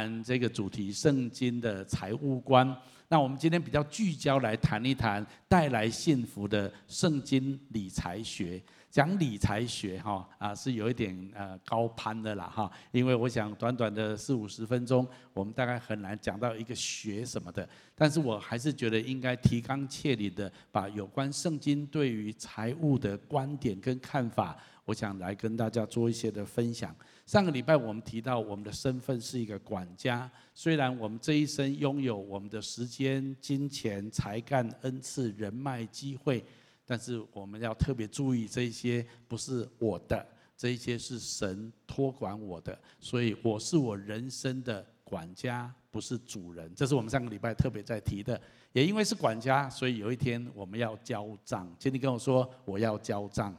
谈这个主题，圣经的财务观。那我们今天比较聚焦来谈一谈带来幸福的圣经理财学。讲理财学哈啊是有一点呃高攀的啦哈，因为我想短短的四五十分钟，我们大概很难讲到一个学什么的。但是我还是觉得应该提纲挈领的把有关圣经对于财务的观点跟看法，我想来跟大家做一些的分享。上个礼拜我们提到我们的身份是一个管家，虽然我们这一生拥有我们的时间、金钱、才干、恩赐、人脉、机会。但是我们要特别注意，这一些不是我的，这一些是神托管我的，所以我是我人生的管家，不是主人。这是我们上个礼拜特别在提的。也因为是管家，所以有一天我们要交账。请你跟我说，我要交账。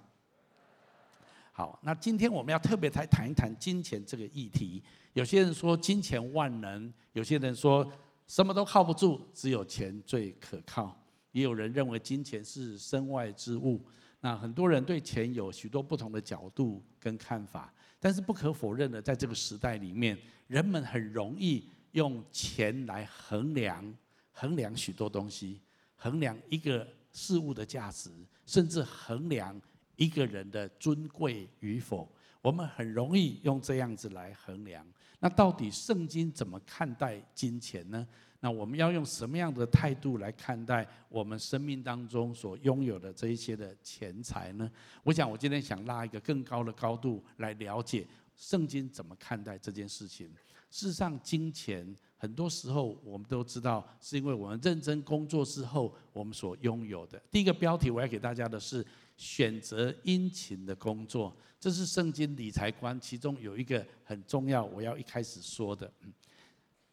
好，那今天我们要特别来谈一谈金钱这个议题。有些人说金钱万能，有些人说什么都靠不住，只有钱最可靠。也有人认为金钱是身外之物，那很多人对钱有许多不同的角度跟看法，但是不可否认的，在这个时代里面，人们很容易用钱来衡量衡量许多东西，衡量一个事物的价值，甚至衡量一个人的尊贵与否。我们很容易用这样子来衡量。那到底圣经怎么看待金钱呢？那我们要用什么样的态度来看待我们生命当中所拥有的这一些的钱财呢？我想，我今天想拉一个更高的高度来了解圣经怎么看待这件事情。事实上，金钱很多时候我们都知道，是因为我们认真工作之后我们所拥有的。第一个标题我要给大家的是选择殷勤的工作，这是圣经理财观其中有一个很重要，我要一开始说的。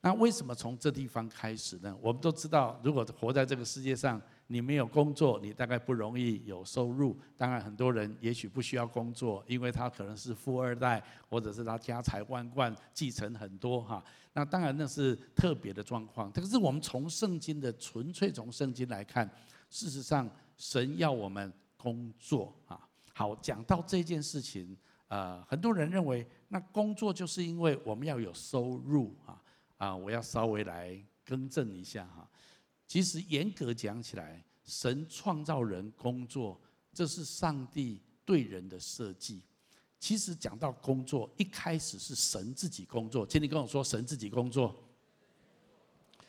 那为什么从这地方开始呢？我们都知道，如果活在这个世界上，你没有工作，你大概不容易有收入。当然，很多人也许不需要工作，因为他可能是富二代，或者是他家财万贯，继承很多哈。那当然那是特别的状况。可是我们从圣经的纯粹从圣经来看，事实上神要我们工作啊。好，讲到这件事情，呃，很多人认为那工作就是因为我们要有收入啊。啊，我要稍微来更正一下哈。其实严格讲起来，神创造人工作，这是上帝对人的设计。其实讲到工作，一开始是神自己工作。请你跟我说，神自己工作。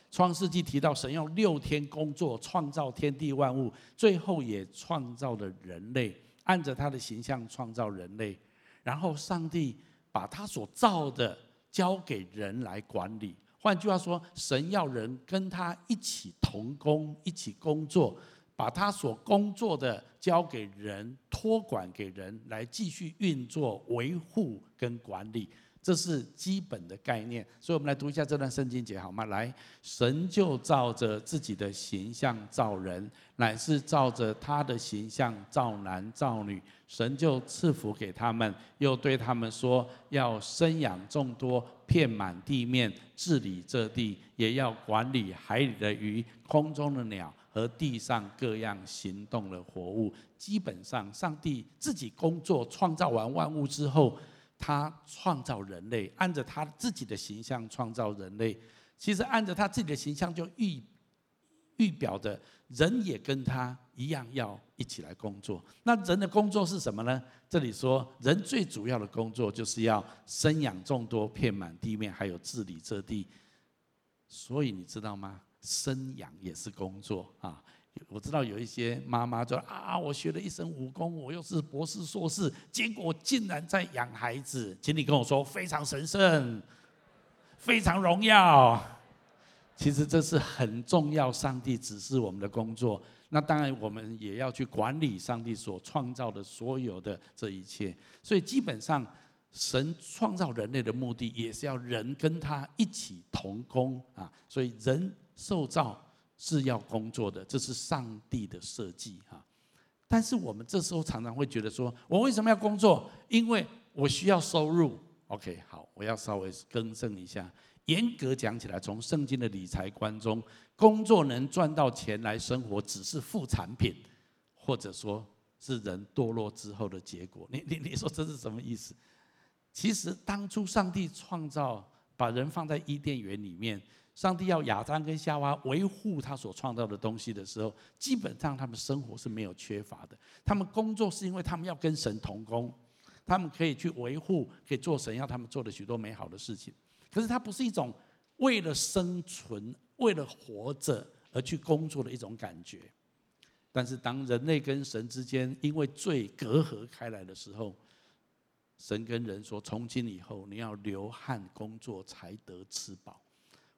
创世纪提到，神用六天工作，创造天地万物，最后也创造了人类，按着他的形象创造人类。然后上帝把他所造的。交给人来管理，换句话说，神要人跟他一起同工，一起工作，把他所工作的交给人，托管给人来继续运作、维护跟管理。这是基本的概念，所以我们来读一下这段圣经节好吗？来，神就照着自己的形象造人，乃是照着他的形象造男造女。神就赐福给他们，又对他们说：要生养众多，遍满地面，治理这地，也要管理海里的鱼、空中的鸟和地上各样行动的活物。基本上，上帝自己工作，创造完万物之后。他创造人类，按着他自己的形象创造人类。其实按着他自己的形象，就预预表着人也跟他一样要一起来工作。那人的工作是什么呢？这里说，人最主要的工作就是要生养众多，遍满地面，还有治理这地。所以你知道吗？生养也是工作啊。我知道有一些妈妈说啊，我学了一身武功，我又是博士硕士，结果竟然在养孩子，请你跟我说非常神圣，非常荣耀。其实这是很重要，上帝指示我们的工作。那当然，我们也要去管理上帝所创造的所有的这一切。所以基本上，神创造人类的目的，也是要人跟他一起同工啊。所以人受造。是要工作的，这是上帝的设计哈。但是我们这时候常常会觉得说，我为什么要工作？因为我需要收入。OK，好，我要稍微更正一下。严格讲起来，从圣经的理财观中，工作能赚到钱来生活，只是副产品，或者说是人堕落之后的结果。你你你说这是什么意思？其实当初上帝创造把人放在伊甸园里面，上帝要亚当跟夏娃维护他所创造的东西的时候，基本上他们生活是没有缺乏的。他们工作是因为他们要跟神同工，他们可以去维护，可以做神要他们做的许多美好的事情。可是它不是一种为了生存、为了活着而去工作的一种感觉。但是当人类跟神之间因为罪隔阂开来的时候，神跟人说：“从今以后，你要流汗工作才得吃饱。”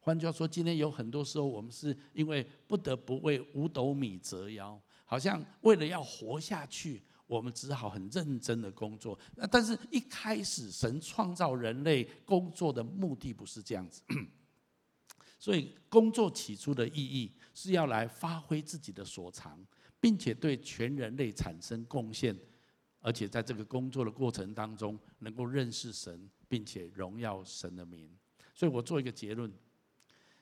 换句话说，今天有很多时候，我们是因为不得不为五斗米折腰，好像为了要活下去，我们只好很认真的工作。那但是一开始，神创造人类工作的目的不是这样子，所以工作起初的意义是要来发挥自己的所长，并且对全人类产生贡献，而且在这个工作的过程当中，能够认识神，并且荣耀神的名。所以我做一个结论。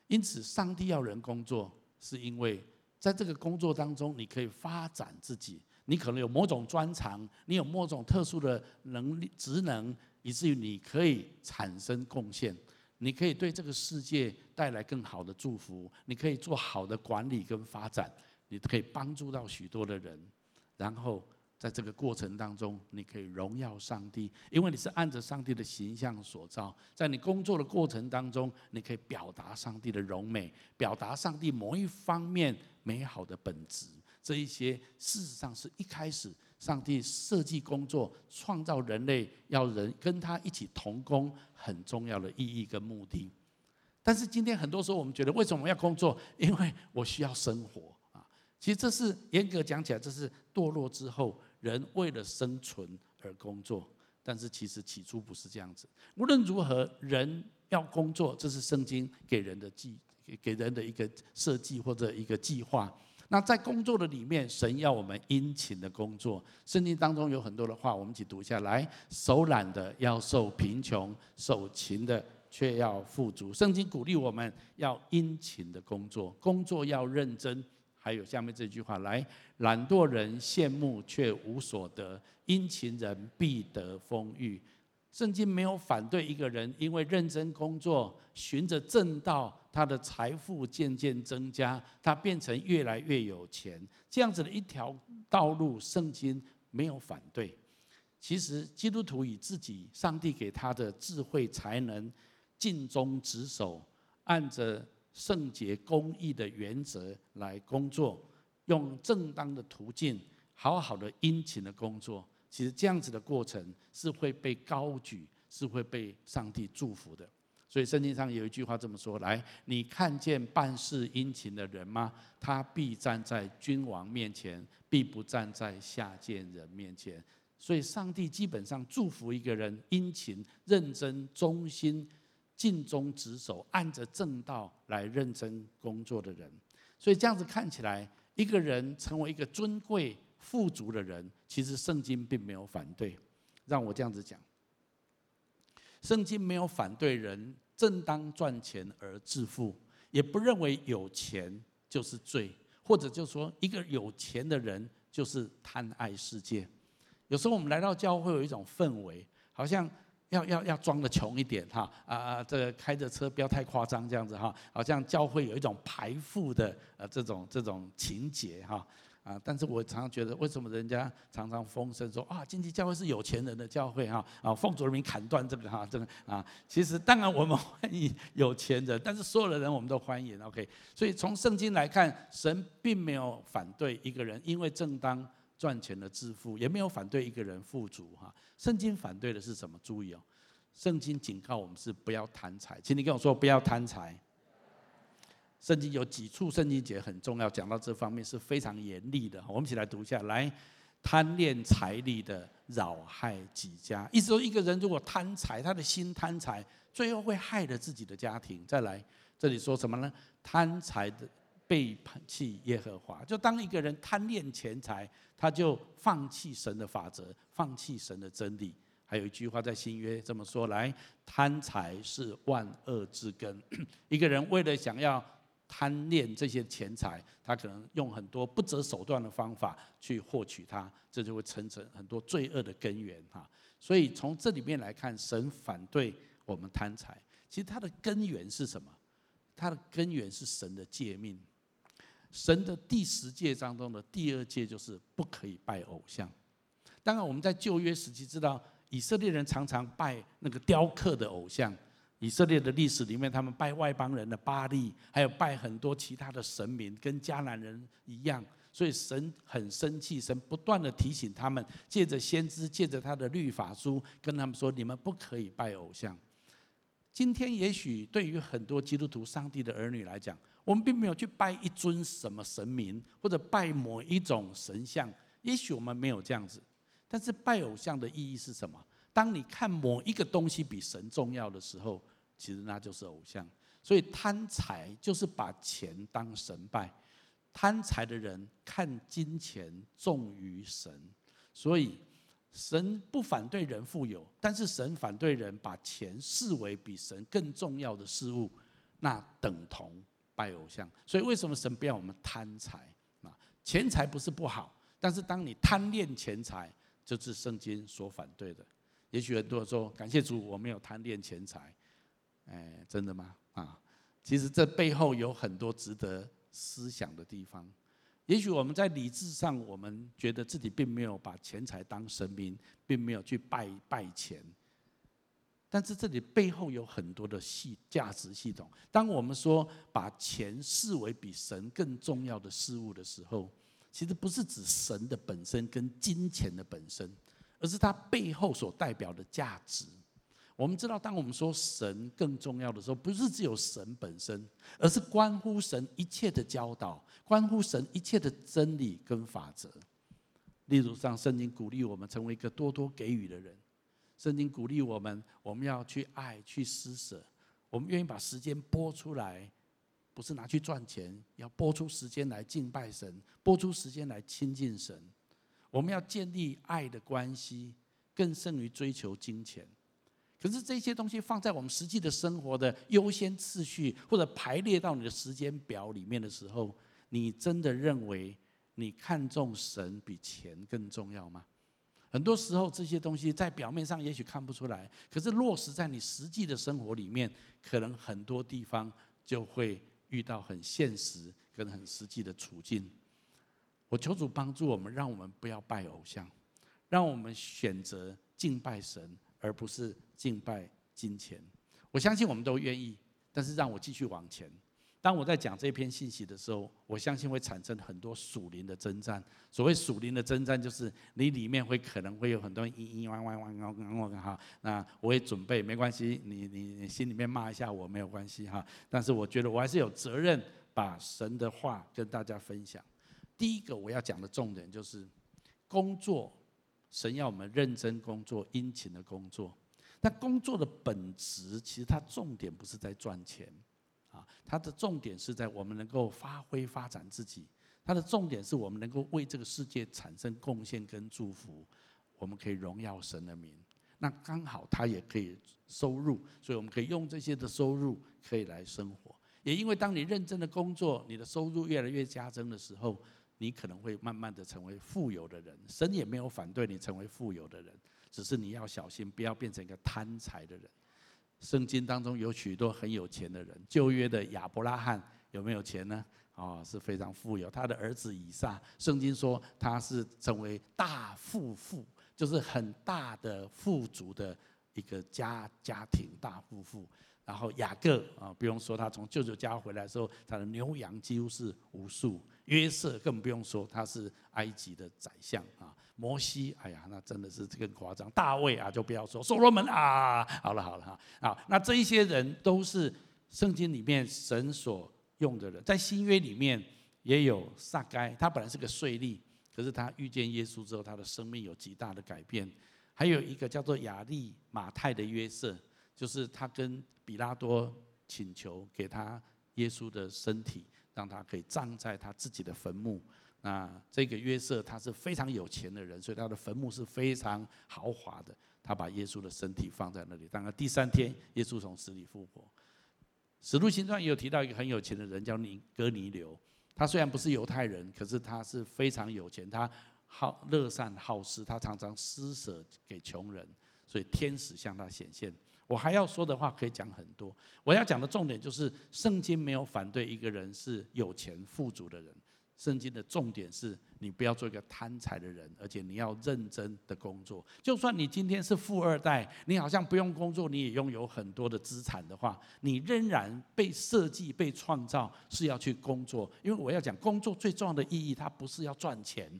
因此，上帝要人工作，是因为在这个工作当中，你可以发展自己。你可能有某种专长，你有某种特殊的能力、职能，以至于你可以产生贡献。你可以对这个世界带来更好的祝福。你可以做好的管理跟发展，你可以帮助到许多的人，然后。在这个过程当中，你可以荣耀上帝，因为你是按着上帝的形象所造。在你工作的过程当中，你可以表达上帝的荣美，表达上帝某一方面美好的本质。这一些事实上是一开始上帝设计工作、创造人类，要人跟他一起同工很重要的意义跟目的。但是今天很多时候，我们觉得为什么要工作？因为我需要生活啊。其实这是严格讲起来，这是堕落之后。人为了生存而工作，但是其实起初不是这样子。无论如何，人要工作，这是圣经给人的计，给人的一个设计或者一个计划。那在工作的里面，神要我们殷勤的工作。圣经当中有很多的话，我们一起读下来：手懒的要受贫穷，手勤的却要富足。圣经鼓励我们要殷勤的工作，工作要认真。还有下面这句话来：懒惰人羡慕却无所得，殷勤人必得丰裕。圣经没有反对一个人因为认真工作，循着正道，他的财富渐渐增加，他变成越来越有钱，这样子的一条道路，圣经没有反对。其实基督徒以自己上帝给他的智慧才能，尽忠职守，按着。圣洁公义的原则来工作，用正当的途径，好好的殷勤的工作。其实这样子的过程是会被高举，是会被上帝祝福的。所以圣经上有一句话这么说：来，你看见办事殷勤的人吗？他必站在君王面前，必不站在下贱人面前。所以上帝基本上祝福一个人殷勤、认真、忠心。尽忠职守，按着正道来认真工作的人，所以这样子看起来，一个人成为一个尊贵、富足的人，其实圣经并没有反对。让我这样子讲，圣经没有反对人正当赚钱而致富，也不认为有钱就是罪，或者就说一个有钱的人就是贪爱世界。有时候我们来到教会，有一种氛围，好像。要要要装的穷一点哈啊啊！这个开着车不要太夸张这样子哈，好像教会有一种排富的呃这种这种情节哈啊！但是我常常觉得，为什么人家常常风声说啊，经济教会是有钱人的教会哈啊，奉主人民砍断这个哈这个啊！其实当然我们 欢迎有钱人，但是所有的人我们都欢迎 OK。所以从圣经来看，神并没有反对一个人因为正当。赚钱的致富，也没有反对一个人富足哈。圣经反对的是什么？注意哦，圣经警告我们是不要贪财。请你跟我说不要贪财。圣经有几处圣经节很重要，讲到这方面是非常严厉的。我们一起来读一下，来，贪恋财力的扰害己家。意思说，一个人如果贪财，他的心贪财，最后会害了自己的家庭。再来，这里说什么呢？贪财的。背弃耶和华，就当一个人贪恋钱财，他就放弃神的法则，放弃神的真理。还有一句话在新约这么说：来，贪财是万恶之根。一个人为了想要贪恋这些钱财，他可能用很多不择手段的方法去获取它，这就会成成很多罪恶的根源哈。所以从这里面来看，神反对我们贪财。其实它的根源是什么？它的根源是神的诫命。神的第十诫当中的第二诫就是不可以拜偶像。当然，我们在旧约时期知道，以色列人常常拜那个雕刻的偶像。以色列的历史里面，他们拜外邦人的巴力，还有拜很多其他的神明，跟迦南人一样。所以神很生气，神不断地提醒他们，借着先知，借着他的律法书，跟他们说：你们不可以拜偶像。今天也许对于很多基督徒、上帝的儿女来讲，我们并没有去拜一尊什么神明，或者拜某一种神像。也许我们没有这样子，但是拜偶像的意义是什么？当你看某一个东西比神重要的时候，其实那就是偶像。所以贪财就是把钱当神拜。贪财的人看金钱重于神，所以神不反对人富有，但是神反对人把钱视为比神更重要的事物，那等同拜偶像。所以为什么神不要我们贪财啊？钱财不是不好，但是当你贪恋钱财，就是圣经所反对的。也许很多人说感谢主，我没有贪恋钱财。哎，真的吗？啊，其实这背后有很多值得。思想的地方，也许我们在理智上，我们觉得自己并没有把钱财当神明，并没有去拜拜钱。但是这里背后有很多的系价值系统。当我们说把钱视为比神更重要的事物的时候，其实不是指神的本身跟金钱的本身，而是它背后所代表的价值。我们知道，当我们说神更重要的时候，不是只有神本身，而是关乎神一切的教导，关乎神一切的真理跟法则。例如，像圣经鼓励我们成为一个多多给予的人，圣经鼓励我们，我们要去爱，去施舍，我们愿意把时间拨出来，不是拿去赚钱，要拨出时间来敬拜神，拨出时间来亲近神。我们要建立爱的关系，更胜于追求金钱。可是这些东西放在我们实际的生活的优先次序，或者排列到你的时间表里面的时候，你真的认为你看重神比钱更重要吗？很多时候这些东西在表面上也许看不出来，可是落实在你实际的生活里面，可能很多地方就会遇到很现实跟很实际的处境。我求主帮助我们，让我们不要拜偶像，让我们选择敬拜神。而不是敬拜金钱，我相信我们都愿意，但是让我继续往前。当我在讲这篇信息的时候，我相信会产生很多属灵的征战。所谓属灵的征战，就是你里面会可能会有很多嘤嘤歪歪歪歪歪哈。那我也准备，没关系，你你你心里面骂一下我没有关系哈。但是我觉得我还是有责任把神的话跟大家分享。第一个我要讲的重点就是工作。神要我们认真工作，殷勤的工作。那工作的本质，其实它重点不是在赚钱，啊，它的重点是在我们能够发挥发展自己。它的重点是我们能够为这个世界产生贡献跟祝福，我们可以荣耀神的名。那刚好他也可以收入，所以我们可以用这些的收入可以来生活。也因为当你认真的工作，你的收入越来越加增的时候。你可能会慢慢的成为富有的人，神也没有反对你成为富有的人，只是你要小心，不要变成一个贪财的人。圣经当中有许多很有钱的人，旧约的亚伯拉罕有没有钱呢？哦，是非常富有。他的儿子以撒，圣经说他是成为大富富，就是很大的富足的一个家家庭大富富。然后雅各啊，不用说，他从舅舅家回来的时候，他的牛羊几乎是无数。约瑟更不用说，他是埃及的宰相啊。摩西，哎呀，那真的是更夸张。大卫啊，就不要说。所罗门啊，好了好了哈。好，那这一些人都是圣经里面神所用的人。在新约里面也有撒该，他本来是个税吏，可是他遇见耶稣之后，他的生命有极大的改变。还有一个叫做亚利马太的约瑟，就是他跟比拉多请求给他耶稣的身体。让他可以葬在他自己的坟墓。那这个约瑟他是非常有钱的人，所以他的坟墓是非常豪华的。他把耶稣的身体放在那里。当然第三天，耶稣从死里复活。使徒行传也有提到一个很有钱的人，叫尼哥尼流。他虽然不是犹太人，可是他是非常有钱。他好乐善好施，他常常施舍给穷人，所以天使向他显现。我还要说的话可以讲很多。我要讲的重点就是，圣经没有反对一个人是有钱富足的人。圣经的重点是你不要做一个贪财的人，而且你要认真的工作。就算你今天是富二代，你好像不用工作，你也拥有很多的资产的话，你仍然被设计、被创造是要去工作。因为我要讲，工作最重要的意义，它不是要赚钱，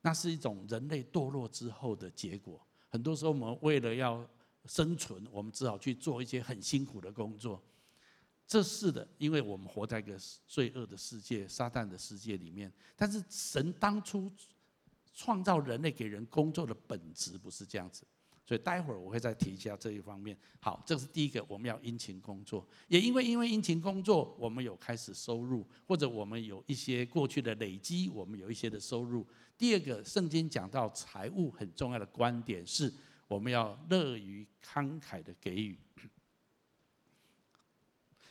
那是一种人类堕落之后的结果。很多时候，我们为了要生存，我们只好去做一些很辛苦的工作。这是的，因为我们活在一个罪恶的世界、撒旦的世界里面。但是神当初创造人类给人工作的本质不是这样子，所以待会儿我会再提一下这一方面。好，这是第一个，我们要殷勤工作。也因为因为殷勤工作，我们有开始收入，或者我们有一些过去的累积，我们有一些的收入。第二个，圣经讲到财务很重要的观点是，我们要乐于慷慨的给予。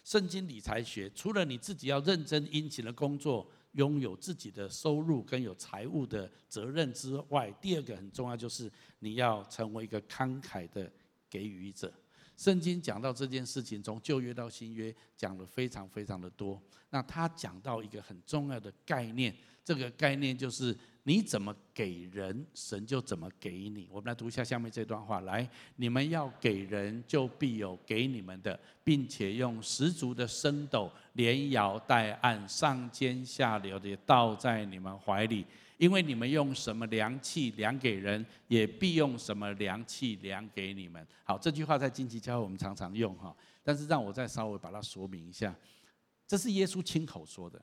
圣经理财学，除了你自己要认真殷勤的工作，拥有自己的收入跟有财务的责任之外，第二个很重要就是你要成为一个慷慨的给予者。圣经讲到这件事情，从旧约到新约讲了非常非常的多。那他讲到一个很重要的概念，这个概念就是。你怎么给人，神就怎么给你。我们来读一下下面这段话：来，你们要给人，就必有给你们的，并且用十足的升斗，连摇带按，上尖下流的倒在你们怀里。因为你们用什么量器量给人，也必用什么量器量给你们。好，这句话在荆棘教会我们常常用哈，但是让我再稍微把它说明一下，这是耶稣亲口说的。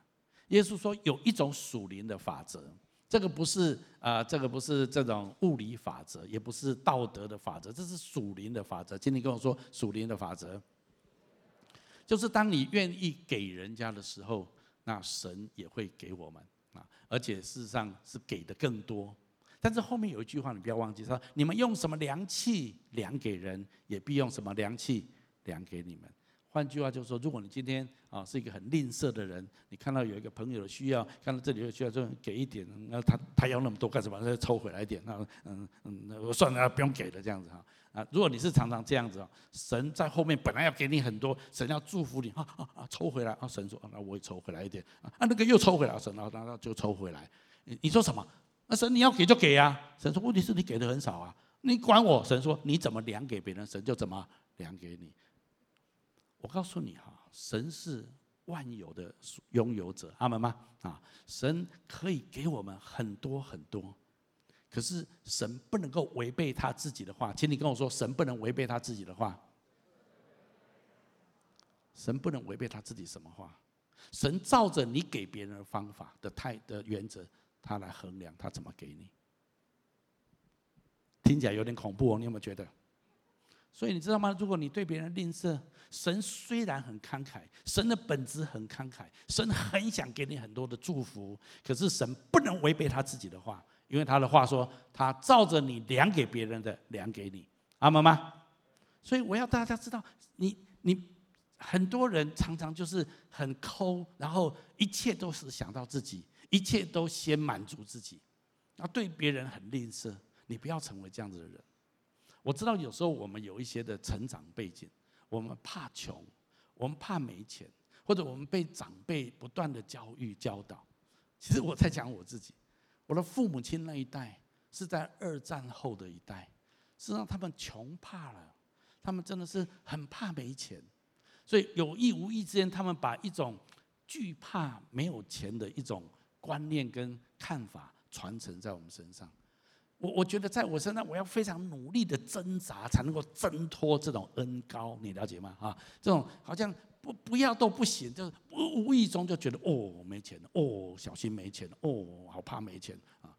耶稣说有一种属灵的法则。这个不是啊、呃，这个不是这种物理法则，也不是道德的法则，这是属灵的法则。请你跟我说，属灵的法则，就是当你愿意给人家的时候，那神也会给我们而且事实上是给的更多。但是后面有一句话，你不要忘记，说你们用什么量器量给人，也必用什么量器量给你们。换句话就是说，如果你今天啊是一个很吝啬的人，你看到有一个朋友的需要，看到这里有需要，就给一点，那他他要那么多干什么？再抽回来一点，那嗯嗯，我算了，不用给了这样子哈啊。如果你是常常这样子啊，神在后面本来要给你很多，神要祝福你啊啊啊，抽回来啊，神说那我也抽回来一点啊，那个又抽回来，神然后那就抽回来。你你说什么？那神你要给就给呀。神说问题是你给的很少啊，你管我？神说你怎么量给别人，神就怎么量给你。我告诉你哈，神是万有的拥有者，阿门吗？啊，神可以给我们很多很多，可是神不能够违背他自己的话，请你跟我说，神不能违背他自己的话。神不能违背他自己什么话？神照着你给别人的方法的态的原则，他来衡量他怎么给你。听起来有点恐怖哦，你有没有觉得？所以你知道吗？如果你对别人吝啬，神虽然很慷慨，神的本质很慷慨，神很想给你很多的祝福，可是神不能违背他自己的话，因为他的话说，他照着你量给别人的量给你，阿妈吗？所以我要大家知道，你你很多人常常就是很抠，然后一切都是想到自己，一切都先满足自己，然后对别人很吝啬，你不要成为这样子的人。我知道有时候我们有一些的成长背景，我们怕穷，我们怕没钱，或者我们被长辈不断的教育教导。其实我在讲我自己，我的父母亲那一代是在二战后的一代，实际上他们穷怕了，他们真的是很怕没钱，所以有意无意之间，他们把一种惧怕没有钱的一种观念跟看法传承在我们身上。我我觉得在我身上，我要非常努力的挣扎，才能够挣脱这种恩膏，你了解吗？啊，这种好像不不要都不行，就是无意中就觉得哦没钱哦小心没钱哦好怕没钱啊。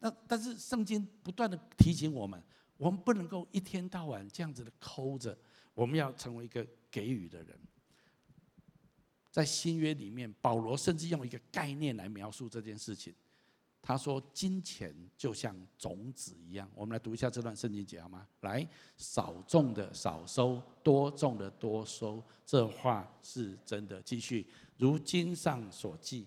那但是圣经不断的提醒我们，我们不能够一天到晚这样子的抠着，我们要成为一个给予的人。在新约里面，保罗甚至用一个概念来描述这件事情。他说：“金钱就像种子一样。”我们来读一下这段圣经节好吗？来，少种的少收，多种的多收。这话是真的。继续，如经上所记，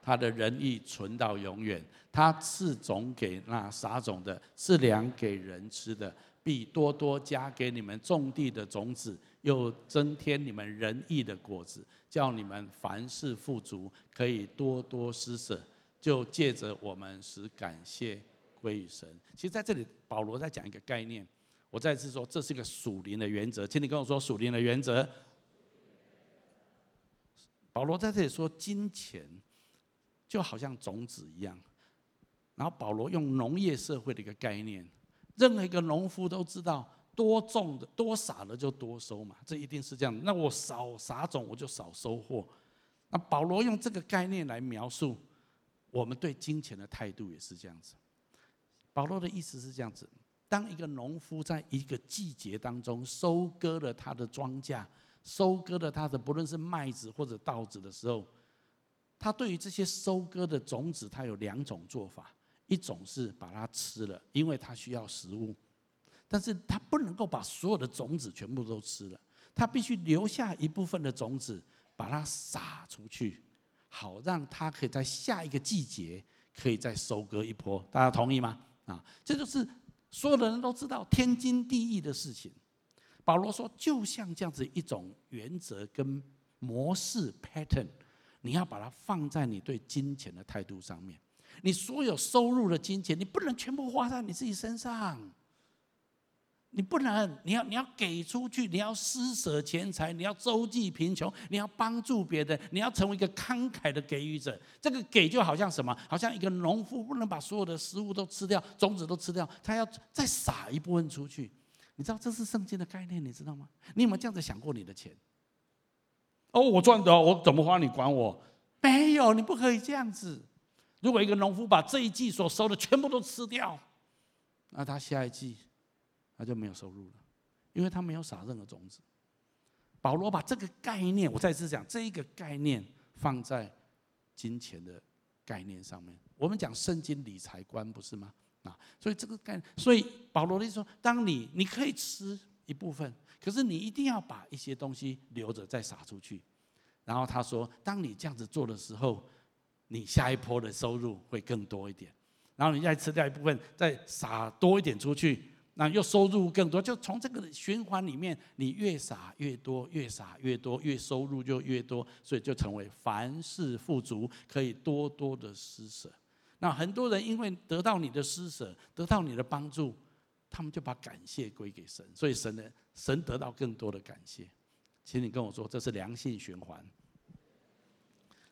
他的仁义存到永远。他赐种给那撒种的，赐粮给人吃的，必多多加给你们种地的种子，又增添你们仁义的果子，叫你们凡事富足，可以多多施舍。就借着我们使感谢归于神。其实在这里，保罗在讲一个概念。我再次说，这是一个属灵的原则，请你跟我说属灵的原则。保罗在这里说，金钱就好像种子一样。然后保罗用农业社会的一个概念，任何一个农夫都知道，多种的多撒的就多收嘛，这一定是这样。那我少撒种，我就少收获。那保罗用这个概念来描述我们对金钱的态度，也是这样子。保罗的意思是这样子。当一个农夫在一个季节当中收割了他的庄稼，收割了他的不论是麦子或者稻子的时候，他对于这些收割的种子，他有两种做法：一种是把它吃了，因为它需要食物；但是它不能够把所有的种子全部都吃了，它必须留下一部分的种子，把它撒出去，好让它可以在下一个季节可以再收割一波。大家同意吗？啊，这就是。所有的人都知道天经地义的事情。保罗说，就像这样子一种原则跟模式 pattern，你要把它放在你对金钱的态度上面。你所有收入的金钱，你不能全部花在你自己身上。你不能，你要你要给出去，你要施舍钱财，你要周济贫穷，你要帮助别人，你要成为一个慷慨的给予者。这个给就好像什么？好像一个农夫不能把所有的食物都吃掉，种子都吃掉，他要再撒一部分出去。你知道这是圣经的概念，你知道吗？你有没有这样子想过你的钱？哦，我赚的，我怎么花你管我？没有，你不可以这样子。如果一个农夫把这一季所收的全部都吃掉，那他下一季。他就没有收入了，因为他没有撒任何种子。保罗把这个概念，我再次讲，这一个概念放在金钱的概念上面。我们讲圣经理财观，不是吗？啊，所以这个概念，所以保罗的意思说，当你你可以吃一部分，可是你一定要把一些东西留着再撒出去。然后他说，当你这样子做的时候，你下一波的收入会更多一点。然后你再吃掉一部分，再撒多一点出去。那又收入更多，就从这个循环里面，你越撒越多，越撒越多，越收入就越多，所以就成为凡事富足，可以多多的施舍。那很多人因为得到你的施舍，得到你的帮助，他们就把感谢归给神，所以神呢，神得到更多的感谢。请你跟我说，这是良性循环。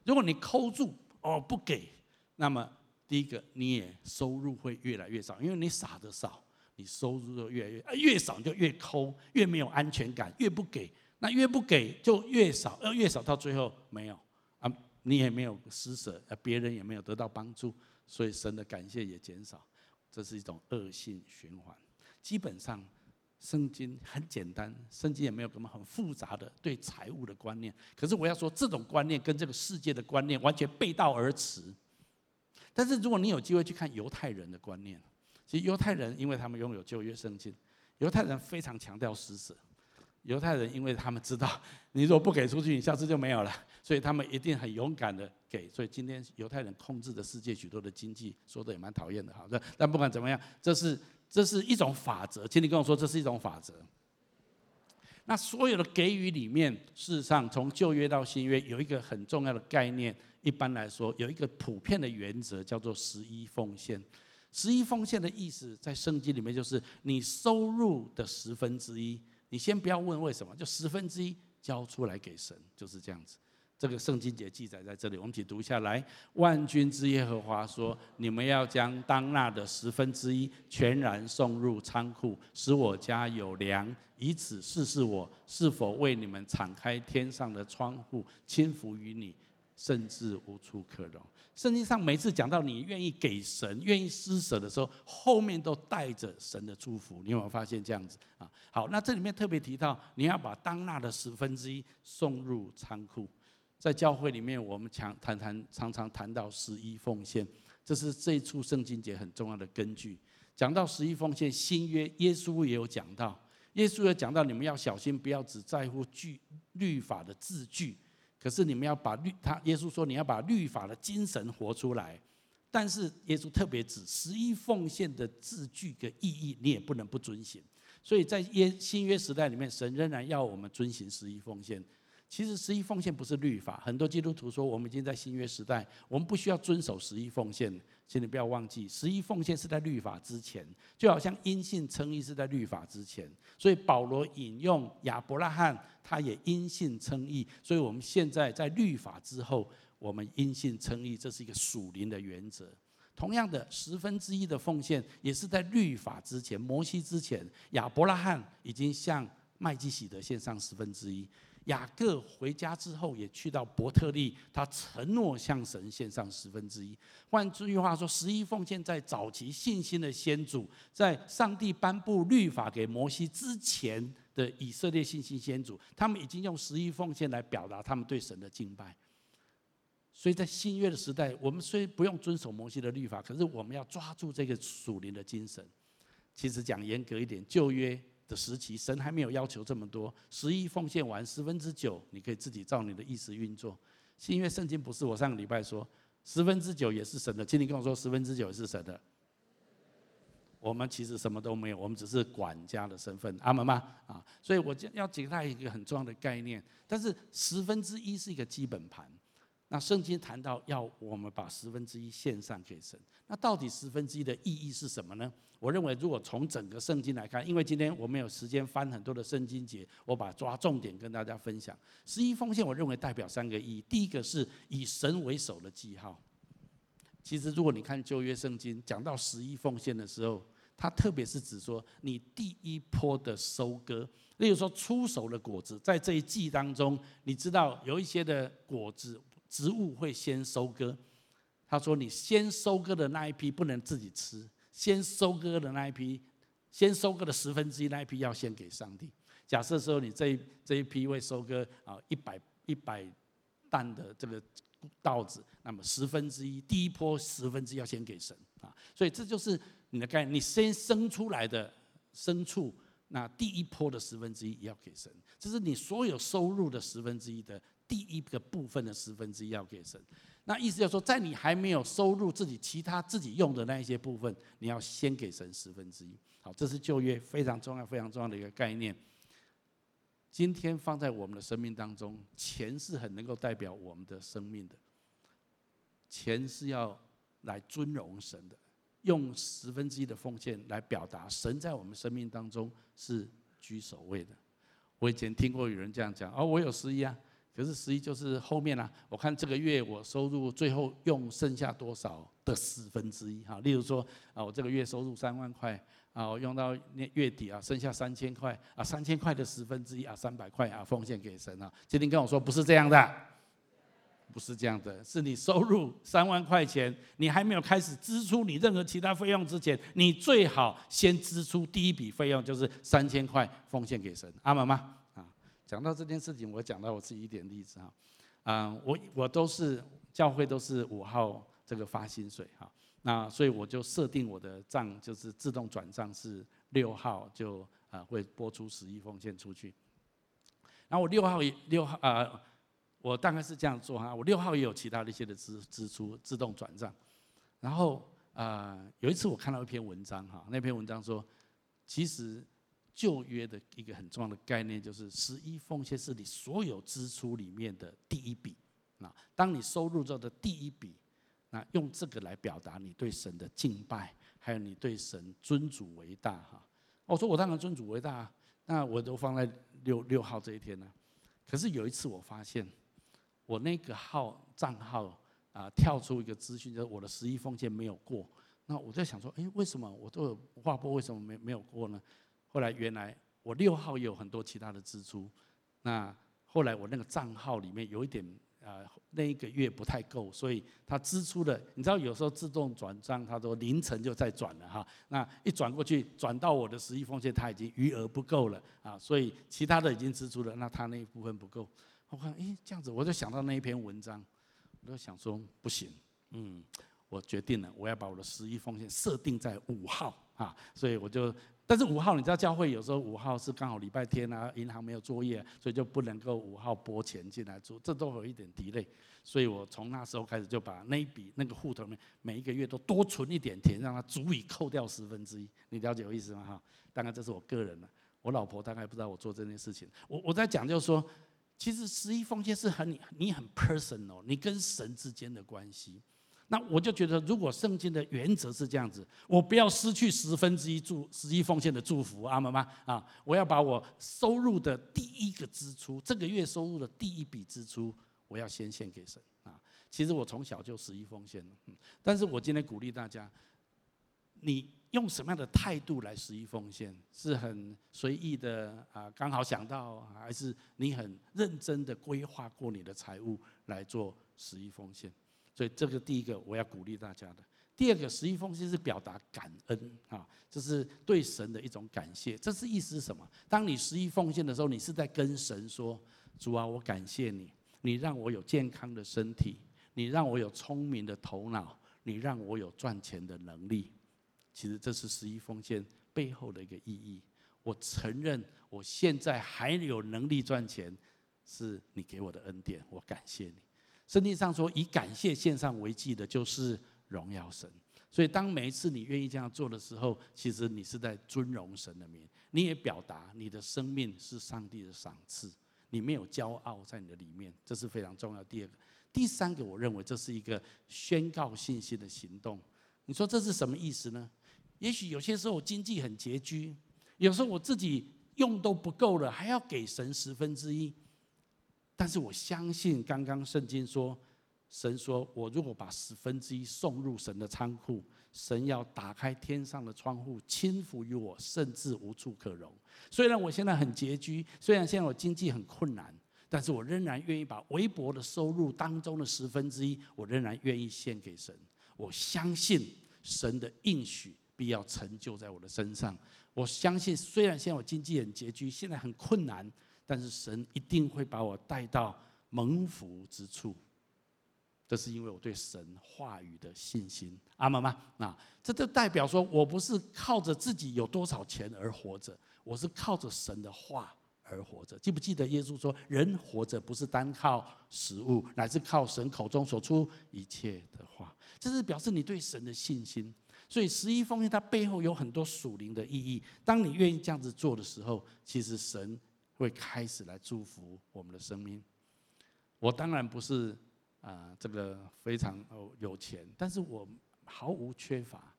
如果你抠住哦不给，那么第一个你也收入会越来越少，因为你撒的少。你收入就越来越啊，越少就越抠，越没有安全感，越不给，那越不给就越少，呃，越少到最后没有啊，你也没有施舍，啊，别人也没有得到帮助，所以神的感谢也减少，这是一种恶性循环。基本上，圣经很简单，圣经也没有什么很复杂的对财务的观念。可是我要说，这种观念跟这个世界的观念完全背道而驰。但是如果你有机会去看犹太人的观念。其实犹太人，因为他们拥有旧约圣经，犹太人非常强调施舍。犹太人因为他们知道，你如果不给出去，你下次就没有了，所以他们一定很勇敢的给。所以今天犹太人控制着世界许多的经济，说的也蛮讨厌的哈。但不管怎么样，这是这是一种法则。请你跟我说，这是一种法则。那所有的给予里面，事实上从旧约到新约有一个很重要的概念，一般来说有一个普遍的原则，叫做十一奉献。十一奉献的意思，在圣经里面就是你收入的十分之一。你先不要问为什么，就十分之一交出来给神，就是这样子。这个圣经节记载在这里，我们一起读下来。万军之耶和华说：“你们要将当纳的十分之一全然送入仓库，使我家有粮，以此试试我是否为你们敞开天上的窗户，倾福于你。”甚至无处可容。圣经上每次讲到你愿意给神、愿意施舍的时候，后面都带着神的祝福。你有没有发现这样子啊？好，那这里面特别提到，你要把当纳的十分之一送入仓库。在教会里面，我们常谈谈，常常谈到十一奉献，这是这一处圣经节很重要的根据。讲到十一奉献，新约耶稣也有讲到，耶稣也讲到，你们要小心，不要只在乎句律法的字句。可是你们要把律，他耶稣说你要把律法的精神活出来。但是耶稣特别指十一奉献的字句的意义，你也不能不遵行。所以在约新约时代里面，神仍然要我们遵行十一奉献。其实十一奉献不是律法，很多基督徒说我们已经在新约时代，我们不需要遵守十一奉献。请你不要忘记，十一奉献是在律法之前，就好像因信称义是在律法之前。所以保罗引用亚伯拉罕，他也因信称义。所以我们现在在律法之后，我们因信称义，这是一个属灵的原则。同样的，十分之一的奉献也是在律法之前，摩西之前，亚伯拉罕已经向麦基洗德献上十分之一。雅各回家之后，也去到伯特利，他承诺向神献上十分之一。换句话说，十一奉献在早期信心的先祖，在上帝颁布律法给摩西之前的以色列信心先祖，他们已经用十一奉献来表达他们对神的敬拜。所以在新约的时代，我们虽不用遵守摩西的律法，可是我们要抓住这个属灵的精神。其实讲严格一点，旧约的时期，神还没有要求这么多，十一奉献完十分之九，你可以自己照你的意思运作。新约圣经不是我上个礼拜说，十分之九也是神的，请你跟我说十分之九也是神的。我们其实什么都没有，我们只是管家的身份，阿门吗？啊，所以我就要给他一个很重要的概念，但是十分之一是一个基本盘。那圣经谈到要我们把十分之一献上给神，那到底十分之一的意义是什么呢？我认为，如果从整个圣经来看，因为今天我没有时间翻很多的圣经节，我把抓重点跟大家分享。十一奉献，我认为代表三个意义。第一个是以神为首的记号。其实，如果你看旧约圣经讲到十一奉献的时候，它特别是指说你第一波的收割，例如说出手的果子，在这一季当中，你知道有一些的果子。植物会先收割，他说：“你先收割的那一批不能自己吃，先收割的那一批，先收割的十分之一那一批要先给上帝。假设说你这一这一批会收割啊一百一百担的这个稻子，那么十分之一第一波十分之一要先给神啊，所以这就是你的概念，你先生出来的牲畜，那第一波的十分之一也要给神，这是你所有收入的十分之一的。”第一个部分的十分之一要给神，那意思就是说，在你还没有收入自己其他自己用的那一些部分，你要先给神十分之一。好，这是旧约非常重要、非常重要的一个概念。今天放在我们的生命当中，钱是很能够代表我们的生命的。钱是要来尊荣神的，用十分之一的奉献来表达神在我们生命当中是居首位的。我以前听过有人这样讲：哦，我有十一啊。可是十一就是后面啊，我看这个月我收入最后用剩下多少的十分之一哈。例如说啊，我这个月收入三万块啊，我用到月底啊，剩下三千块啊，三千块的十分之一啊，三百块啊，奉献给神啊。今天跟我说不是这样的，不是这样的，是你收入三万块钱，你还没有开始支出你任何其他费用之前，你最好先支出第一笔费用，就是三千块奉献给神，阿门吗？讲到这件事情，我讲到我自己一点例子哈，嗯，我我都是教会都是五号这个发薪水哈，那所以我就设定我的账就是自动转账是六号就啊会拨出十一奉献出去，然后我六号也六号啊，我大概是这样做哈，我六号也有其他的一些的支支出自动转账，然后啊有一次我看到一篇文章哈，那篇文章说其实。旧约的一个很重要的概念就是十一奉献是你所有支出里面的第一笔。那当你收入之后的第一笔，那用这个来表达你对神的敬拜，还有你对神尊主为大哈。我说我当然尊主为大，那我都放在六六号这一天呢。可是有一次我发现，我那个号账号啊跳出一个资讯，就是我的十一奉献没有过。那我在想说，哎，为什么我都有划拨，为什么没没有过呢？后来原来我六号有很多其他的支出，那后来我那个账号里面有一点啊，那一个月不太够，所以他支出的，你知道有时候自动转账，他说凌晨就再转了哈，那一转过去转到我的十一奉献，他已经余额不够了啊，所以其他的已经支出了，那他那一部分不够。我看诶这样子，我就想到那一篇文章，我就想说不行，嗯，我决定了，我要把我的十一奉献设定在五号。啊，所以我就，但是五号你知道教会有时候五号是刚好礼拜天啊，银行没有作业，所以就不能够五号拨钱进来做，这都有一点 delay，所以我从那时候开始就把那一笔那个户头里面每一个月都多存一点钱，让它足以扣掉十分之一，你了解我意思吗？哈，当然这是我个人的，我老婆大概不知道我做这件事情，我我在讲就是说。其实十一奉献是很你你很 personal，你跟神之间的关系。那我就觉得，如果圣经的原则是这样子，我不要失去十分之一祝十一奉献的祝福，阿门吗？啊，我要把我收入的第一个支出，这个月收入的第一笔支出，我要先献给神啊。其实我从小就十一奉献，但是我今天鼓励大家，你。用什么样的态度来十一奉献？是很随意的啊，刚好想到，还是你很认真的规划过你的财务来做十一奉献？所以这个第一个我要鼓励大家的。第二个十一奉献是表达感恩啊，这是对神的一种感谢。这是意思是什么？当你十一奉献的时候，你是在跟神说：“主啊，我感谢你，你让我有健康的身体，你让我有聪明的头脑，你让我有赚钱的能力。”其实这是十一奉献背后的一个意义。我承认我现在还有能力赚钱，是你给我的恩典，我感谢你。圣经上说，以感谢献上为祭的，就是荣耀神。所以当每一次你愿意这样做的时候，其实你是在尊荣神的名，你也表达你的生命是上帝的赏赐，你没有骄傲在你的里面，这是非常重要。第二个，第三个，我认为这是一个宣告信心的行动。你说这是什么意思呢？也许有些时候经济很拮据，有时候我自己用都不够了，还要给神十分之一。但是我相信，刚刚圣经说，神说我如果把十分之一送入神的仓库，神要打开天上的窗户，倾福于我，甚至无处可容。虽然我现在很拮据，虽然现在我经济很困难，但是我仍然愿意把微薄的收入当中的十分之一，我仍然愿意献给神。我相信神的应许。必要成就在我的身上。我相信，虽然现在我经济很拮据，现在很困难，但是神一定会把我带到蒙福之处。这是因为我对神话语的信心。阿们吗？那这就代表说我不是靠着自己有多少钱而活着，我是靠着神的话而活着。记不记得耶稣说，人活着不是单靠食物，乃是靠神口中所出一切的话。这是表示你对神的信心。所以十一奉献它背后有很多属灵的意义。当你愿意这样子做的时候，其实神会开始来祝福我们的生命。我当然不是啊，这个非常有钱，但是我毫无缺乏，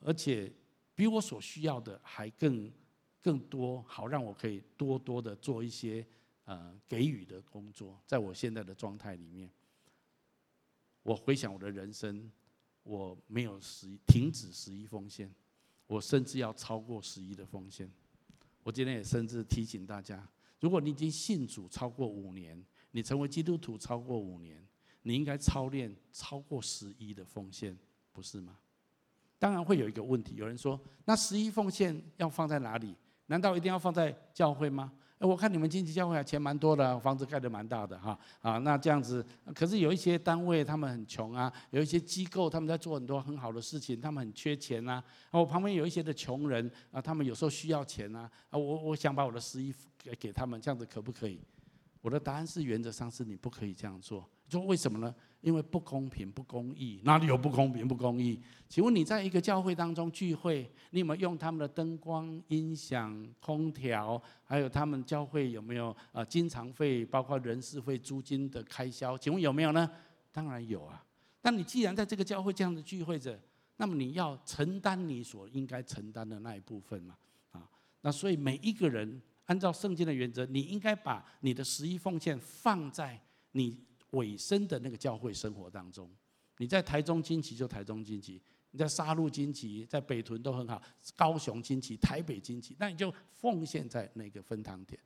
而且比我所需要的还更更多，好让我可以多多的做一些呃给予的工作。在我现在的状态里面，我回想我的人生。我没有十一停止十一奉献，我甚至要超过十一的奉献。我今天也甚至提醒大家，如果你已经信主超过五年，你成为基督徒超过五年，你应该操练超过十一的奉献，不是吗？当然会有一个问题，有人说，那十一奉献要放在哪里？难道一定要放在教会吗？我看你们经济教会啊钱蛮多的，房子盖得蛮大的哈啊，那这样子，可是有一些单位他们很穷啊，有一些机构他们在做很多很好的事情，他们很缺钱啊。我旁边有一些的穷人啊，他们有时候需要钱啊，啊，我我想把我的十一给给他们，这样子可不可以？我的答案是原则上是你不可以这样做。说为什么呢？因为不公平、不公义，哪里有不公平、不公义？请问你在一个教会当中聚会，你有没有用他们的灯光、音响、空调，还有他们教会有没有啊经常费，包括人事费、租金的开销？请问有没有呢？当然有啊。但你既然在这个教会这样的聚会着，那么你要承担你所应该承担的那一部分嘛？啊，那所以每一个人按照圣经的原则，你应该把你的十一奉献放在你。尾声的那个教会生活当中，你在台中金旗就台中金旗，你在沙鹿金旗，在北屯都很好，高雄金旗、台北金旗，那你就奉献在那个分堂点。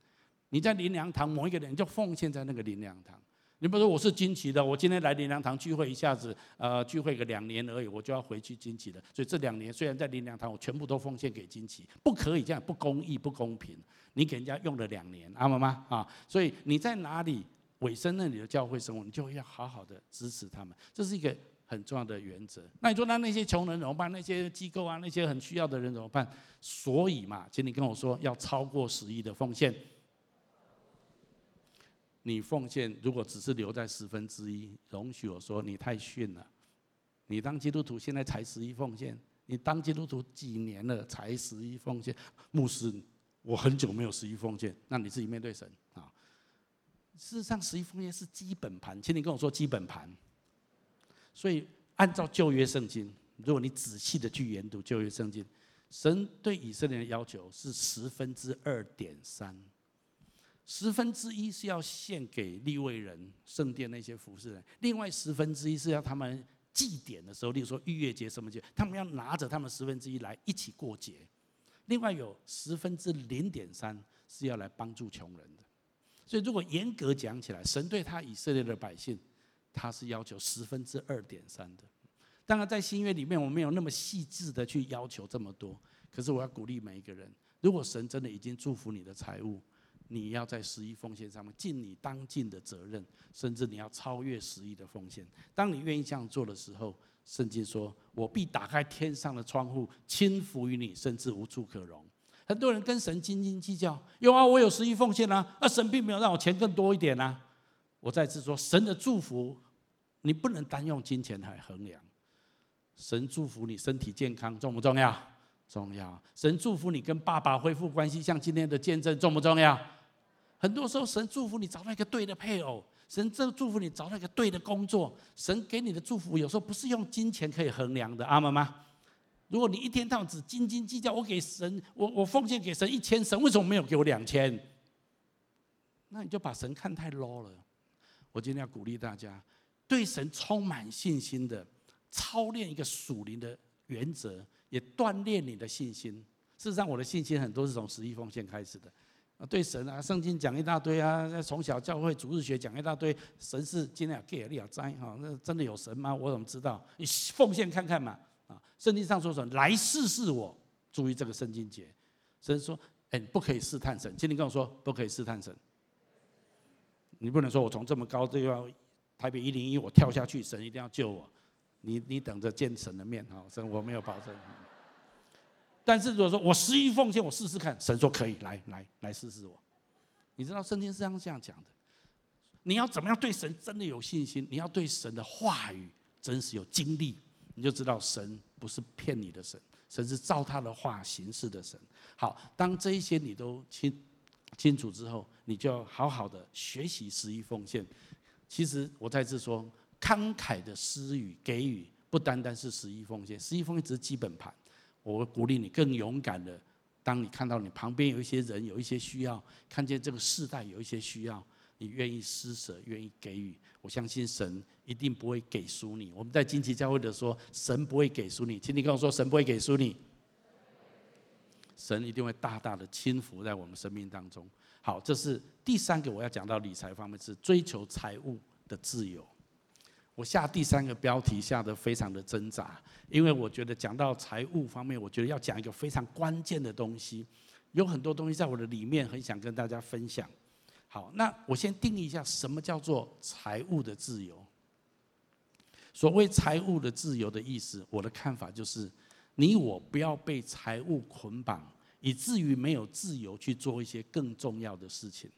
你在林良堂某一个人就奉献在那个林良堂。你比如说我是金旗的，我今天来林良堂聚会，一下子呃聚会个两年而已，我就要回去金旗的。所以这两年虽然在林良堂，我全部都奉献给金旗，不可以这样，不公义、不公平。你给人家用了两年，阿妈妈？啊，所以你在哪里？尾声那里的教会生活，你就要好好的支持他们，这是一个很重要的原则。那你说，那那些穷人怎么办？那些机构啊，那些很需要的人怎么办？所以嘛，请你跟我说，要超过十亿的奉献。你奉献如果只是留在十分之一，容许我说，你太逊了。你当基督徒现在才十亿奉献，你当基督徒几年了才十亿奉献？牧师，我很久没有十亿奉献，那你自己面对神。事实上，十一奉献是基本盘，请你跟我说基本盘。所以，按照旧约圣经，如果你仔细的去研读旧约圣经，神对以色列的要求是十分之二点三。十分之一是要献给利未人、圣殿那些服侍人，另外十分之一是要他们祭典的时候，例如说逾越节什么节，他们要拿着他们十分之一来一起过节。另外有十分之零点三是要来帮助穷人的。所以如果严格讲起来，神对他以色列的百姓，他是要求十分之二点三的。当然在新约里面，我没有那么细致的去要求这么多。可是我要鼓励每一个人，如果神真的已经祝福你的财物，你要在十亿奉献上面尽你当尽的责任，甚至你要超越十亿的奉献。当你愿意这样做的时候，圣经说：“我必打开天上的窗户，倾福于你，甚至无处可容。”很多人跟神斤斤计较，有啊，我有十亿奉献啊，而神并没有让我钱更多一点啊。我再次说，神的祝福你不能单用金钱来衡量。神祝福你身体健康重不重要？重要。神祝福你跟爸爸恢复关系，像今天的见证重不重要？很多时候，神祝福你找到一个对的配偶，神这祝福你找到一个对的工作。神给你的祝福有时候不是用金钱可以衡量的，阿们吗？如果你一天到晚只斤斤计较，我给神，我我奉献给神一千，神为什么没有给我两千？那你就把神看太 low 了。我今天要鼓励大家，对神充满信心的，操练一个属灵的原则，也锻炼你的信心。事实上，我的信心很多是从十亿奉献开始的。对神啊，圣经讲一大堆啊，从小教会主日学讲一大堆，神是今天要给力啊哉哈，那真的有神吗？我怎么知道？你奉献看看嘛，圣经上说什么？来试试我，注意这个圣经节，神说，哎，不可以试探神，请你跟我说，不可以试探神，你不能说我从这么高就要台北一零一，我跳下去，神一定要救我，你你等着见神的面哈，神我没有保证。但是如果说我十亿奉献，我试试看，神说可以，来来来试试我。你知道圣经是这样这样讲的，你要怎么样对神真的有信心？你要对神的话语真实有经历，你就知道神不是骗你的神，神是照他的话行事的神。好，当这一些你都清清楚之后，你就要好好的学习十一奉献。其实我再次说，慷慨的施予给予，不单单是十一奉献，十一奉献只是基本盘。我鼓励你更勇敢的，当你看到你旁边有一些人有一些需要，看见这个世代有一些需要，你愿意施舍，愿意给予，我相信神一定不会给输你。我们在金旗教会的说，神不会给输你，请你跟我说，神不会给输你，神一定会大大的轻浮在我们生命当中。好，这是第三个我要讲到理财方面，是追求财务的自由。我下第三个标题下得非常的挣扎，因为我觉得讲到财务方面，我觉得要讲一个非常关键的东西，有很多东西在我的里面很想跟大家分享。好，那我先定义一下什么叫做财务的自由。所谓财务的自由的意思，我的看法就是，你我不要被财务捆绑，以至于没有自由去做一些更重要的事情。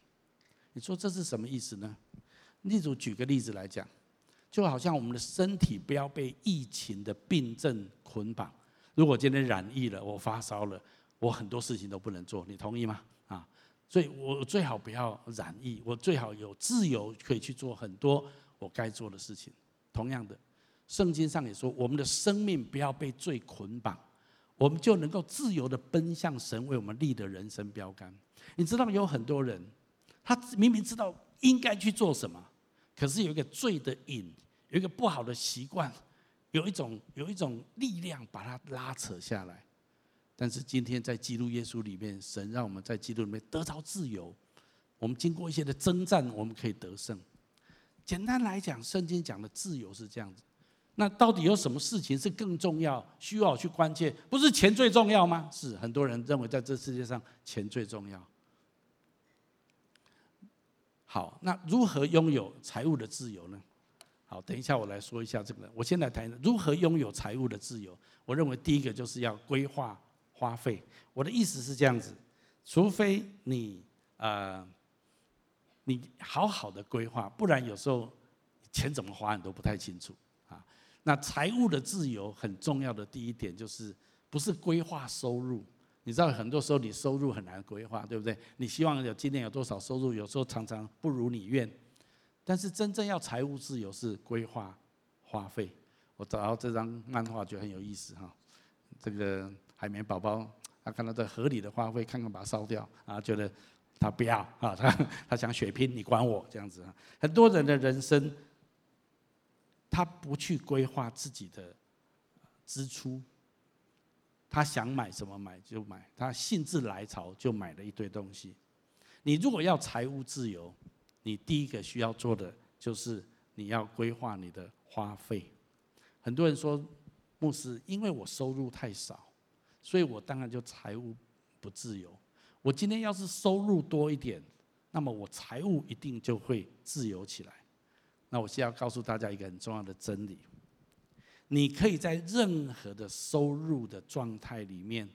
你说这是什么意思呢？例如举个例子来讲。就好像我们的身体不要被疫情的病症捆绑。如果今天染疫了，我发烧了，我很多事情都不能做，你同意吗？所以我最好不要染疫，我最好有自由可以去做很多我该做的事情。同样的，圣经上也说，我们的生命不要被罪捆绑，我们就能够自由地奔向神为我们立的人生标杆。你知道有很多人，他明明知道应该去做什么。可是有一个罪的瘾，有一个不好的习惯，有一种有一种力量把它拉扯下来。但是今天在基督耶稣里面，神让我们在基督里面得着自由。我们经过一些的征战，我们可以得胜。简单来讲，圣经讲的自由是这样子。那到底有什么事情是更重要，需要去关切？不是钱最重要吗？是很多人认为在这世界上钱最重要。好，那如何拥有财务的自由呢？好，等一下我来说一下这个。我先来谈如何拥有财务的自由。我认为第一个就是要规划花费。我的意思是这样子，除非你呃，你好好的规划，不然有时候钱怎么花你都不太清楚啊。那财务的自由很重要的第一点就是，不是规划收入。你知道很多时候你收入很难规划，对不对？你希望有今年有多少收入，有时候常常不如你愿。但是真正要财务自由是规划花费。我找到这张漫画觉得很有意思哈，这个海绵宝宝他看到这合理的花费，看看把它烧掉啊，觉得他不要啊，他 他想血拼，你管我这样子啊。很多人的人生，他不去规划自己的支出。他想买什么买就买，他兴致来潮就买了一堆东西。你如果要财务自由，你第一个需要做的就是你要规划你的花费。很多人说，牧师，因为我收入太少，所以我当然就财务不自由。我今天要是收入多一点，那么我财务一定就会自由起来。那我现在要告诉大家一个很重要的真理。你可以在任何的收入的状态里面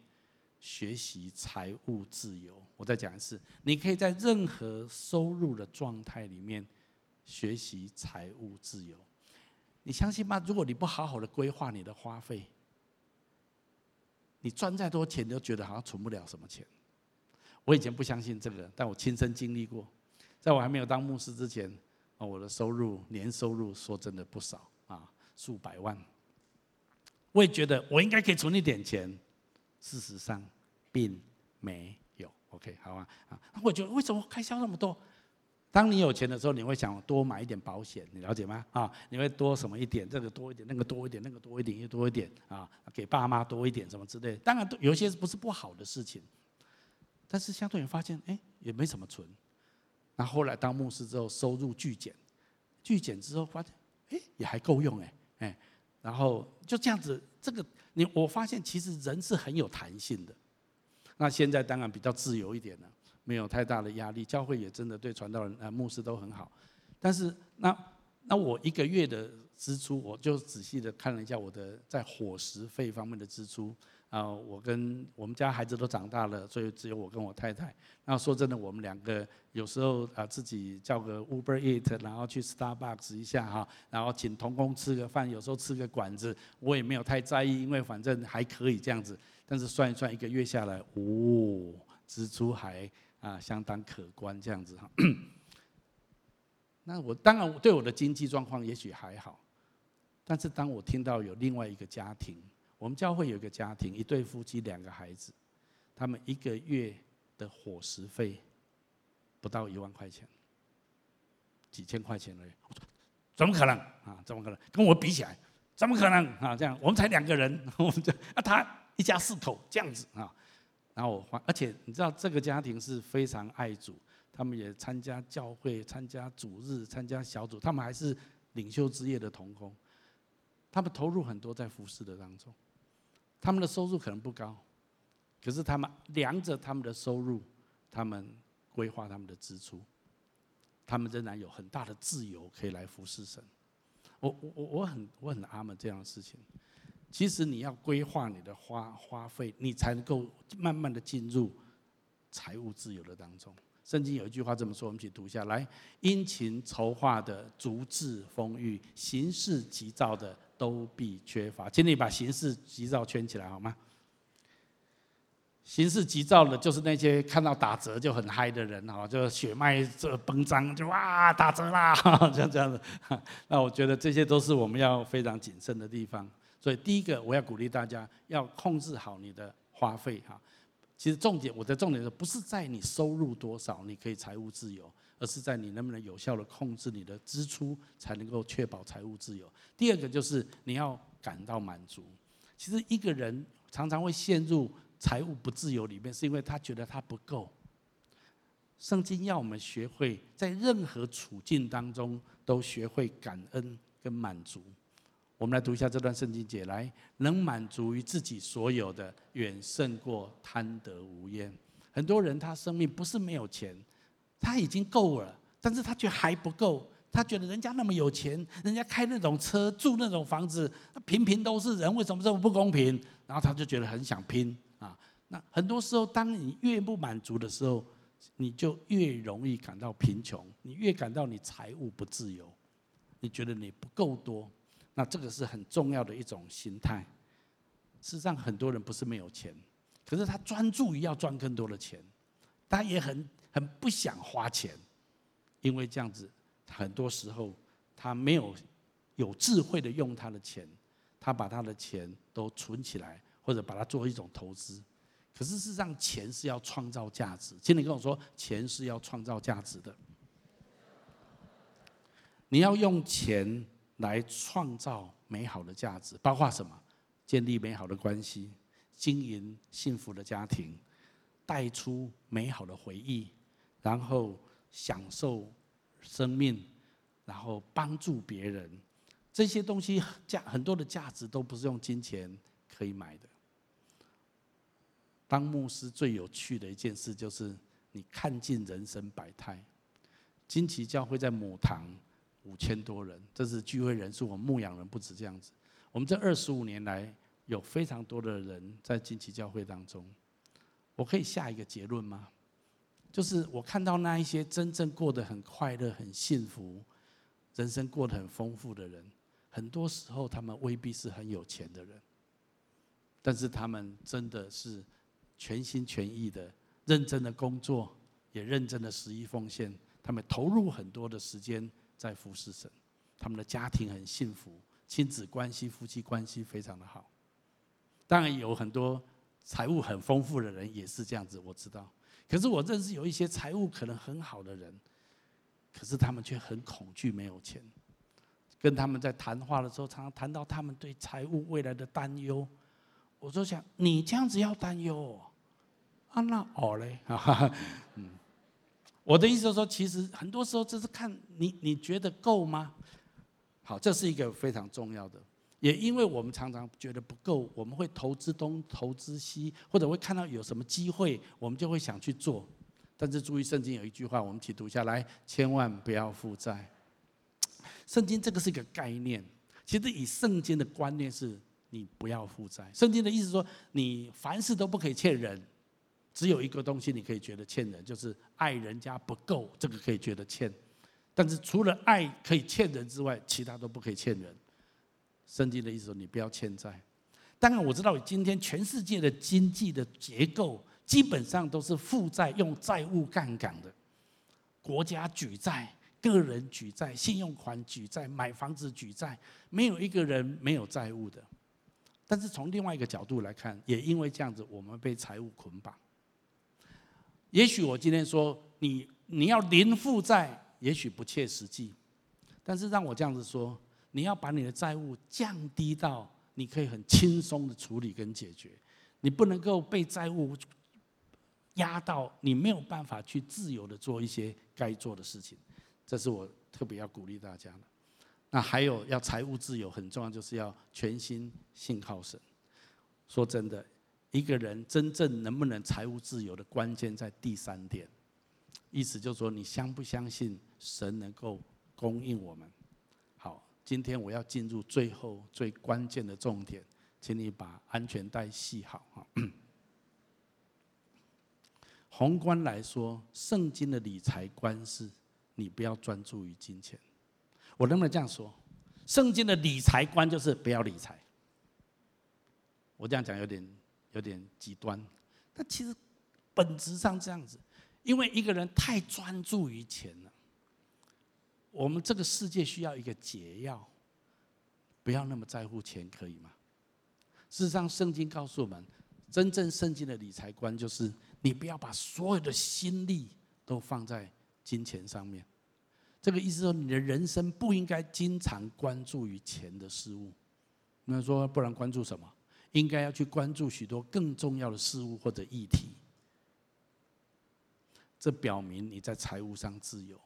学习财务自由。我再讲一次，你可以在任何收入的状态里面学习财务自由。你相信吗？如果你不好好的规划你的花费，你赚再多钱，都觉得好像存不了什么钱。我以前不相信这个，但我亲身经历过。在我还没有当牧师之前，啊我的收入年收入说真的不少啊，数百万。我也觉得我应该可以存一点钱，事实上并没有。OK，好吧，啊，我觉得为什么开销那么多？当你有钱的时候，你会想多买一点保险，你了解吗？啊，你会多什么一点，这个多一点，那个多一点，那个多一点，又多一点啊，给爸妈多一点什么之类。当然，有些不是不好的事情，但是相对你发现，哎，也没什么存。那后来当牧师之后，收入巨减，巨减之后发现，哎，也还够用，哎，哎。然后就这样子，这个你我发现其实人是很有弹性的。那现在当然比较自由一点了，没有太大的压力，教会也真的对传道人、呃牧师都很好。但是那那我一个月的支出，我就仔细的看了一下我的在伙食费方面的支出。啊，我跟我们家孩子都长大了，所以只有我跟我太太。那说真的，我们两个有时候啊，自己叫个 Uber Eat，然后去 Starbucks 一下哈，然后请同工吃个饭，有时候吃个馆子，我也没有太在意，因为反正还可以这样子。但是算一算，一个月下来，哦，支出还啊相当可观这样子哈。那我当然对我的经济状况也许还好，但是当我听到有另外一个家庭。我们教会有一个家庭，一对夫妻，两个孩子，他们一个月的伙食费不到一万块钱，几千块钱而已。怎么可能啊？怎么可能？跟我比起来，怎么可能啊？这样我们才两个人，我们就啊，他一家四口这样子啊。然后我发，而且你知道这个家庭是非常爱主，他们也参加教会、参加主日、参加小组，他们还是领袖之夜的同工，他们投入很多在服侍的当中。他们的收入可能不高，可是他们量着他们的收入，他们规划他们的支出，他们仍然有很大的自由可以来服侍神。我我我我很我很阿门这样的事情。其实你要规划你的花花费，你才能够慢慢的进入财务自由的当中。圣经有一句话这么说，我们一起读下来：殷勤筹划的足智丰裕，行事急躁的。都必缺乏，请你把行事急躁圈起来好吗？行事急躁的，就是那些看到打折就很嗨的人哈，就血脉这崩张，就哇打折啦，像这样子。那我觉得这些都是我们要非常谨慎的地方。所以第一个，我要鼓励大家要控制好你的花费哈。其实重点，我的重点是不是在你收入多少，你可以财务自由。而是在你能不能有效的控制你的支出，才能够确保财务自由。第二个就是你要感到满足。其实一个人常常会陷入财务不自由里面，是因为他觉得他不够。圣经要我们学会在任何处境当中都学会感恩跟满足。我们来读一下这段圣经节，来，能满足于自己所有的，远胜过贪得无厌。很多人他生命不是没有钱。他已经够了，但是他却还不够，他觉得人家那么有钱，人家开那种车，住那种房子，平平都是人，为什么这么不公平？然后他就觉得很想拼啊。那很多时候，当你越不满足的时候，你就越容易感到贫穷，你越感到你财务不自由，你觉得你不够多，那这个是很重要的一种心态。事实上，很多人不是没有钱，可是他专注于要赚更多的钱，他也很很不想花钱，因为这样子，很多时候他没有有智慧的用他的钱，他把他的钱都存起来，或者把它做一种投资。可是事实上，钱是要创造价值。请你跟我说，钱是要创造价值的。你要用钱来创造美好的价值，包括什么？建立美好的关系，经营幸福的家庭，带出美好的回忆，然后享受生命，然后帮助别人。这些东西价很多的价值都不是用金钱可以买的。当牧师最有趣的一件事就是，你看尽人生百态。金旗教会在母堂五千多人，这是聚会人数，我们牧养人不止这样子。我们这二十五年来，有非常多的人在金旗教会当中。我可以下一个结论吗？就是我看到那一些真正过得很快乐、很幸福、人生过得很丰富的人，很多时候他们未必是很有钱的人，但是他们真的是。全心全意的认真的工作，也认真的十一奉献，他们投入很多的时间在服侍神，他们的家庭很幸福，亲子关系、夫妻关系非常的好。当然有很多财务很丰富的人也是这样子，我知道。可是我认识有一些财务可能很好的人，可是他们却很恐惧没有钱。跟他们在谈话的时候，常常谈到他们对财务未来的担忧。我就想，你这样子要担忧哦，啊，那好嘞，哈哈嗯，我的意思是说，其实很多时候这是看你，你觉得够吗？好，这是一个非常重要的，也因为我们常常觉得不够，我们会投资东，投资西，或者会看到有什么机会，我们就会想去做。但是注意，圣经有一句话，我们一起读下来：千万不要负债。圣经这个是一个概念，其实以圣经的观念是。你不要负债。圣经的意思说，你凡事都不可以欠人，只有一个东西你可以觉得欠人，就是爱人家不够，这个可以觉得欠。但是除了爱可以欠人之外，其他都不可以欠人。圣经的意思说，你不要欠债。当然我知道，今天全世界的经济的结构基本上都是负债用债务杠杆的，国家举债，个人举债，信用款举债，买房子举债，没有一个人没有债务的。但是从另外一个角度来看，也因为这样子，我们被财务捆绑。也许我今天说你你要零负债，也许不切实际。但是让我这样子说，你要把你的债务降低到你可以很轻松的处理跟解决。你不能够被债务压到你没有办法去自由的做一些该做的事情。这是我特别要鼓励大家的。那还有要财务自由很重要，就是要全心信靠神。说真的，一个人真正能不能财务自由的关键在第三点，意思就是说，你相不相信神能够供应我们？好，今天我要进入最后最关键的重点，请你把安全带系好哈。宏观来说，圣经的理财观是，你不要专注于金钱。我能不能这样说？圣经的理财观就是不要理财。我这样讲有点有点极端，但其实本质上这样子，因为一个人太专注于钱了。我们这个世界需要一个解药，不要那么在乎钱，可以吗？事实上，圣经告诉我们，真正圣经的理财观就是，你不要把所有的心力都放在金钱上面。这个意思说，你的人生不应该经常关注于钱的事物。那说不然关注什么？应该要去关注许多更重要的事物或者议题。这表明你在财务上自由。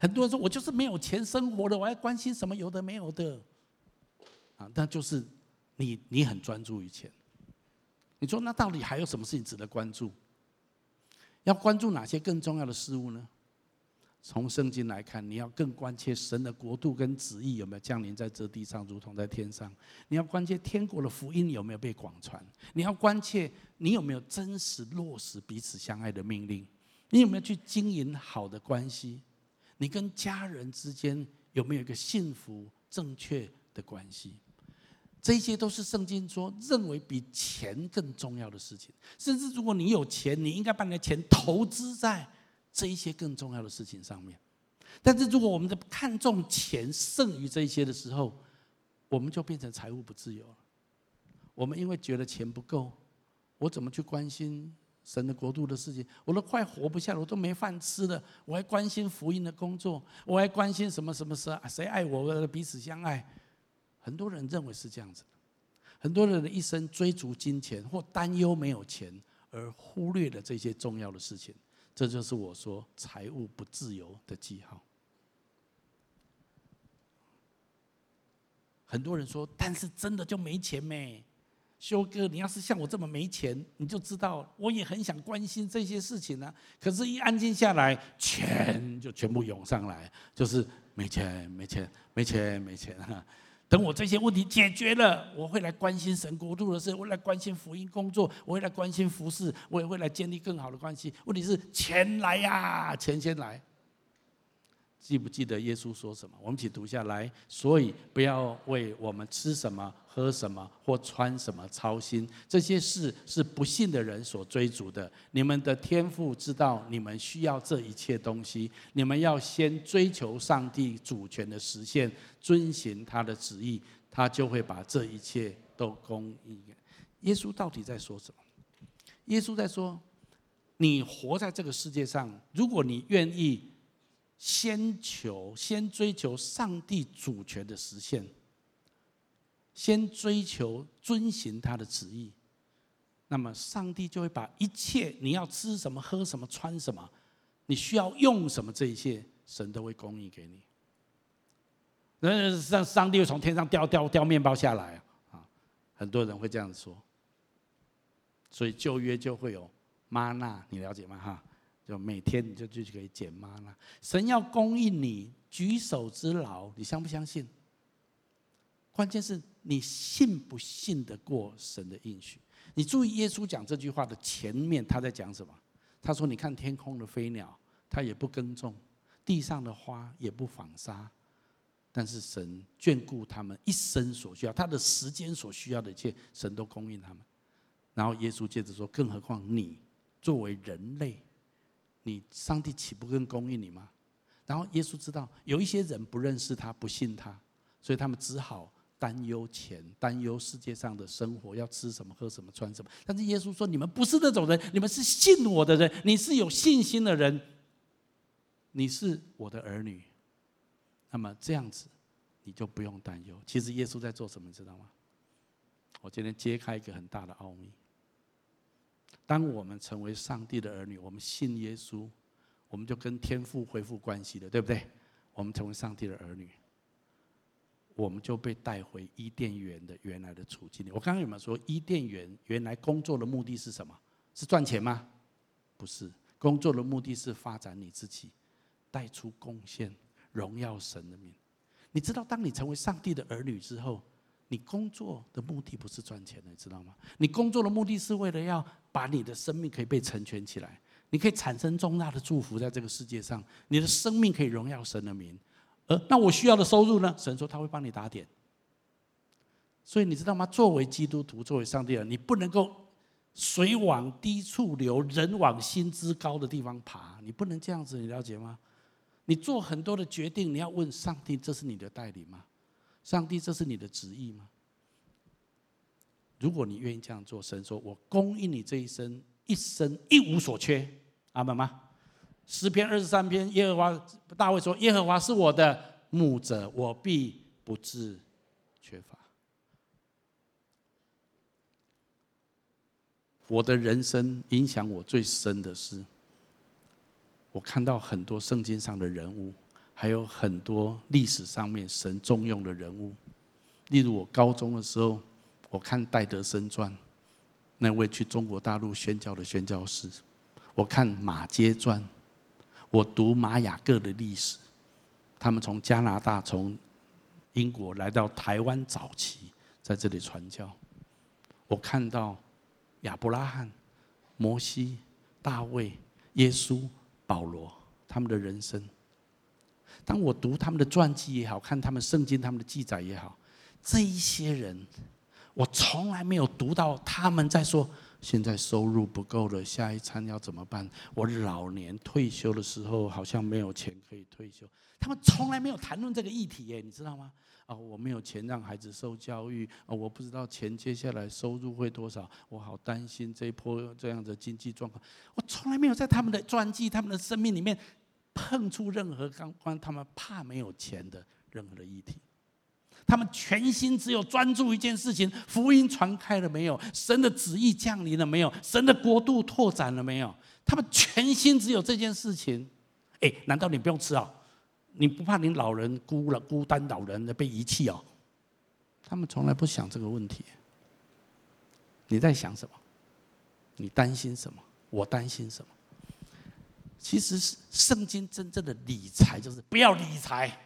很多人说我就是没有钱生活的，我还关心什么有的没有的？啊，那就是你你很专注于钱。你说那到底还有什么事情值得关注？要关注哪些更重要的事物呢？从圣经来看，你要更关切神的国度跟旨意有没有降临在这地上，如同在天上。你要关切天国的福音有没有被广传。你要关切你有没有真实落实彼此相爱的命令。你有没有去经营好的关系？你跟家人之间有没有一个幸福正确的关系？这些都是圣经说认为比钱更重要的事情。甚至如果你有钱，你应该把你的钱投资在。这一些更重要的事情上面，但是如果我们的看重钱胜于这一些的时候，我们就变成财务不自由了。我们因为觉得钱不够，我怎么去关心神的国度的事情？我都快活不下了，我都没饭吃了，我还关心福音的工作，我还关心什么什么事啊？谁爱我？彼此相爱。很多人认为是这样子，很多人的一生追逐金钱或担忧没有钱，而忽略了这些重要的事情。这就是我说财务不自由的记号。很多人说，但是真的就没钱没？修哥，你要是像我这么没钱，你就知道我也很想关心这些事情呢。可是，一安静下来，钱就全部涌上来，就是没钱，没钱，没钱，没钱哈。等我这些问题解决了，我会来关心神国度的事，我会来关心福音工作，我会来关心服事，我也会来建立更好的关系。问题是钱来呀，钱先来。记不记得耶稣说什么？我们一起读下来。所以不要为我们吃什么、喝什么或穿什么操心，这些事是不信的人所追逐的。你们的天父知道你们需要这一切东西，你们要先追求上帝主权的实现，遵循他的旨意，他就会把这一切都供应。耶稣到底在说什么？耶稣在说：你活在这个世界上，如果你愿意。先求，先追求上帝主权的实现，先追求遵行他的旨意，那么上帝就会把一切你要吃什么、喝什么、穿什么，你需要用什么这一切，神都会供应给你。那上上帝会从天上掉掉掉面包下来啊！很多人会这样说，所以旧约就会有吗哪，你了解吗？哈。就每天你就就可以捡吗了，神要供应你举手之劳，你相不相信？关键是你信不信得过神的应许？你注意耶稣讲这句话的前面，他在讲什么？他说：“你看天空的飞鸟，它也不耕种，地上的花也不纺纱，但是神眷顾他们一生所需要，他的时间所需要的一切，神都供应他们。”然后耶稣接着说：“更何况你作为人类。”你上帝岂不更供应你吗？然后耶稣知道有一些人不认识他，不信他，所以他们只好担忧钱，担忧世界上的生活要吃什么、喝什么、穿什么。但是耶稣说：“你们不是那种人，你们是信我的人，你是有信心的人，你是我的儿女。那么这样子，你就不用担忧。其实耶稣在做什么，你知道吗？我今天揭开一个很大的奥秘。”当我们成为上帝的儿女，我们信耶稣，我们就跟天父恢复关系了，对不对？我们成为上帝的儿女，我们就被带回伊甸园的原来的处境里。我刚刚有没有说，伊甸园原来工作的目的是什么？是赚钱吗？不是，工作的目的是发展你自己，带出贡献，荣耀神的名。你知道，当你成为上帝的儿女之后，你工作的目的不是赚钱的，你知道吗？你工作的目的是为了要把你的生命可以被成全起来，你可以产生重大的祝福在这个世界上，你的生命可以荣耀神的名。而那我需要的收入呢？神说他会帮你打点。所以你知道吗？作为基督徒，作为上帝人，你不能够水往低处流，人往薪资高的地方爬，你不能这样子，你了解吗？你做很多的决定，你要问上帝：这是你的代理吗？上帝，这是你的旨意吗？如果你愿意这样做，神说：“我供应你这一生，一生一无所缺。”阿门吗？诗篇二十三篇，耶和华大卫说：“耶和华是我的牧者，我必不致缺乏。”我的人生影响我最深的是，我看到很多圣经上的人物。还有很多历史上面神重用的人物，例如我高中的时候，我看戴德生传，那位去中国大陆宣教的宣教师；我看马街传，我读玛雅各的历史，他们从加拿大、从英国来到台湾早期，在这里传教。我看到亚伯拉罕、摩西、大卫、耶稣、保罗他们的人生。当我读他们的传记也好，看他们圣经他们的记载也好，这一些人，我从来没有读到他们在说。现在收入不够了，下一餐要怎么办？我老年退休的时候好像没有钱可以退休。他们从来没有谈论这个议题耶，你知道吗？啊，我没有钱让孩子受教育啊，我不知道钱接下来收入会多少，我好担心这一波这样的经济状况。我从来没有在他们的传记、他们的生命里面碰触任何刚关他们怕没有钱的任何的议题。他们全心只有专注一件事情：福音传开了没有？神的旨意降临了没有？神的国度拓展了没有？他们全心只有这件事情。哎，难道你不用吃啊？你不怕你老人孤了孤单老人被遗弃哦？他们从来不想这个问题。你在想什么？你担心什么？我担心什么？其实是圣经真正的理财，就是不要理财。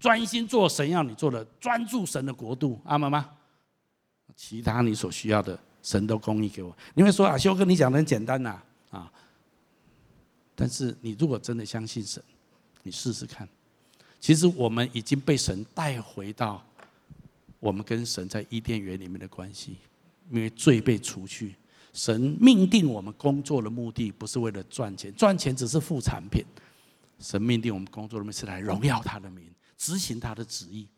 专心做神要你做的，专注神的国度，阿们吗？其他你所需要的，神都供应给我。你会说啊，修哥，你讲的很简单呐，啊，但是你如果真的相信神，你试试看。其实我们已经被神带回到我们跟神在伊甸园里面的关系，因为罪被除去，神命定我们工作的目的不是为了赚钱，赚钱只是副产品。神命定我们工作的目的是来荣耀他的名。执行他的旨意。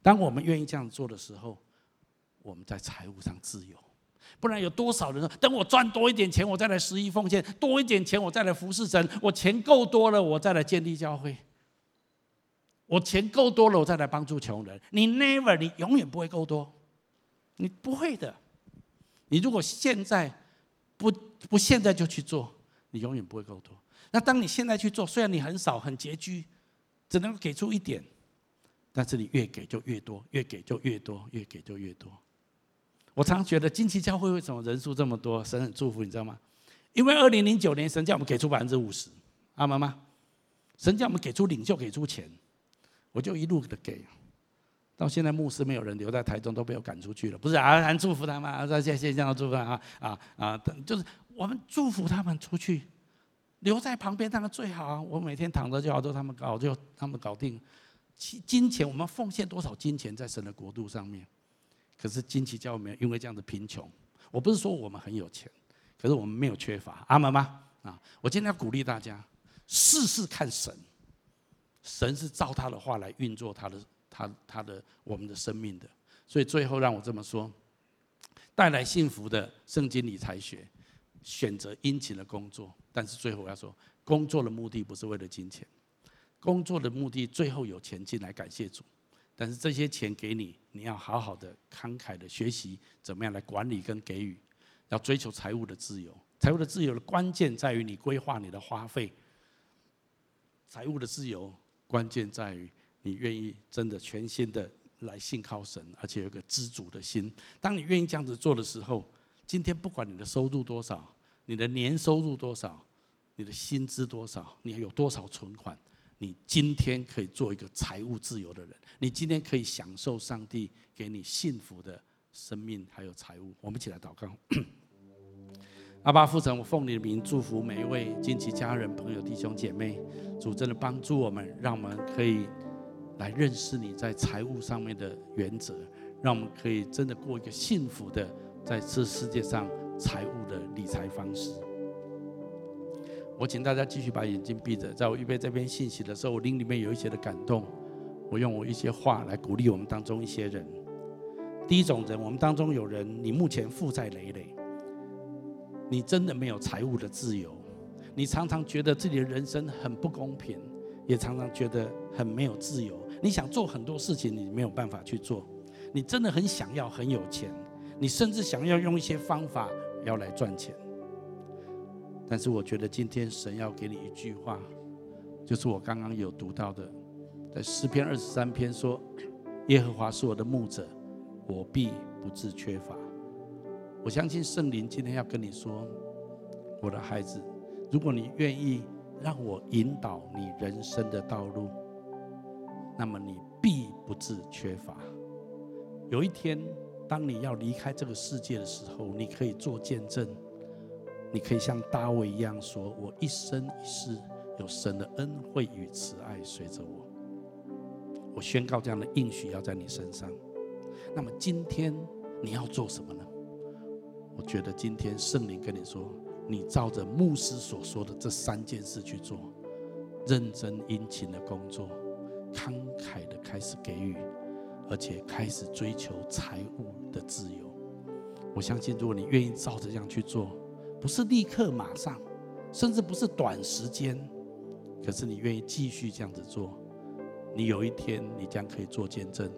当我们愿意这样做的时候，我们在财务上自由。不然有多少人说，等我赚多一点钱，我再来十一奉献；多一点钱，我再来服侍神；我钱够多了，我再来建立教会；我钱够多了，我再来帮助穷人。你 never，你永远不会够多，你不会的。你如果现在不不现在就去做，你永远不会够多。那当你现在去做，虽然你很少很拮据，只能给出一点。但是你越给就越多，越给就越多，越给就越多。我常觉得金旗教会为什么人数这么多？神很祝福，你知道吗？因为二零零九年神叫我们给出百分之五十，阿们吗？神叫我们给出领袖，给出钱，我就一路的给。到现在牧师没有人留在台中，都被我赶出去了。不是啊，还祝福他们啊，在线线上祝福他啊啊啊！就是我们祝福他们出去，留在旁边当然最好啊。我每天躺着就好，都他们搞，就他们搞定。金钱，我们奉献多少金钱在神的国度上面？可是金旗教会没有，因为这样的贫穷。我不是说我们很有钱，可是我们没有缺乏。阿门吗？啊！我今天要鼓励大家，试试看神。神是照他的话来运作他的、他、他的我们的生命的。所以最后让我这么说：带来幸福的圣经理财学，选择殷勤的工作。但是最后我要说，工作的目的不是为了金钱。工作的目的，最后有钱进来感谢主，但是这些钱给你，你要好好的慷慨的学习怎么样来管理跟给予，要追求财务的自由。财务的自由的关键在于你规划你的花费。财务的自由关键在于你愿意真的全心的来信靠神，而且有个知足的心。当你愿意这样子做的时候，今天不管你的收入多少，你的年收入多少，你的薪资多少，你还有多少存款。你今天可以做一个财务自由的人，你今天可以享受上帝给你幸福的生命，还有财务。我们一起来祷告。阿爸父神，我奉你的名祝福每一位金旗家人、朋友、弟兄姐妹，主真的帮助我们，让我们可以来认识你在财务上面的原则，让我们可以真的过一个幸福的在这世界上财务的理财方式。我请大家继续把眼睛闭着，在我预备这篇信息的时候，我灵里面有一些的感动，我用我一些话来鼓励我们当中一些人。第一种人，我们当中有人，你目前负债累累，你真的没有财务的自由，你常常觉得自己的人生很不公平，也常常觉得很没有自由。你想做很多事情，你没有办法去做。你真的很想要很有钱，你甚至想要用一些方法要来赚钱。但是我觉得今天神要给你一句话，就是我刚刚有读到的，在诗篇二十三篇说：“耶和华是我的牧者，我必不致缺乏。”我相信圣灵今天要跟你说，我的孩子，如果你愿意让我引导你人生的道路，那么你必不致缺乏。有一天，当你要离开这个世界的时候，你可以做见证，你可以像大卫一样说：“我一生一世有神的恩惠与慈爱随着我。”我宣告这样的应许要在你身上。那么今天你要做什么呢？我觉得今天圣灵跟你说，你照着牧师所说的这三件事去做，认真殷勤的工作，慷慨的开始给予，而且开始追求财务的自由。我相信，如果你愿意照着这样去做，不是立刻马上，甚至不是短时间，可是你愿意继续这样子做，你有一天你将可以做见证，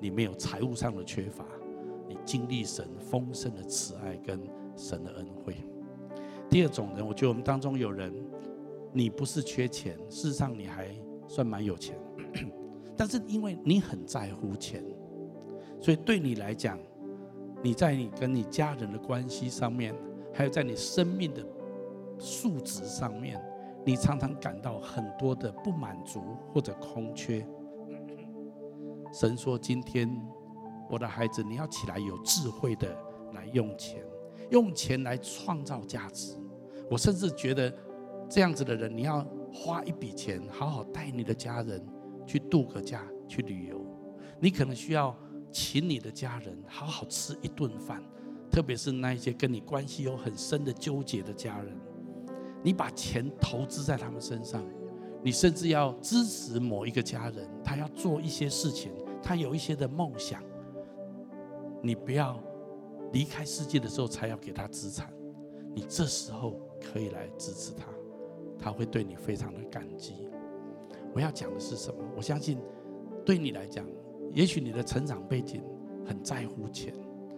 你没有财务上的缺乏。你经历神丰盛的慈爱跟神的恩惠。第二种人，我觉得我们当中有人，你不是缺钱，事实上你还算蛮有钱，但是因为你很在乎钱，所以对你来讲，你在你跟你家人的关系上面，还有在你生命的数值上面，你常常感到很多的不满足或者空缺。神说今天。我的孩子，你要起来有智慧的来用钱，用钱来创造价值。我甚至觉得，这样子的人，你要花一笔钱，好好带你的家人去度个假，去旅游。你可能需要请你的家人好好吃一顿饭，特别是那一些跟你关系有很深的纠结的家人，你把钱投资在他们身上。你甚至要支持某一个家人，他要做一些事情，他有一些的梦想。你不要离开世界的时候才要给他资产，你这时候可以来支持他，他会对你非常的感激。我要讲的是什么？我相信对你来讲，也许你的成长背景很在乎钱，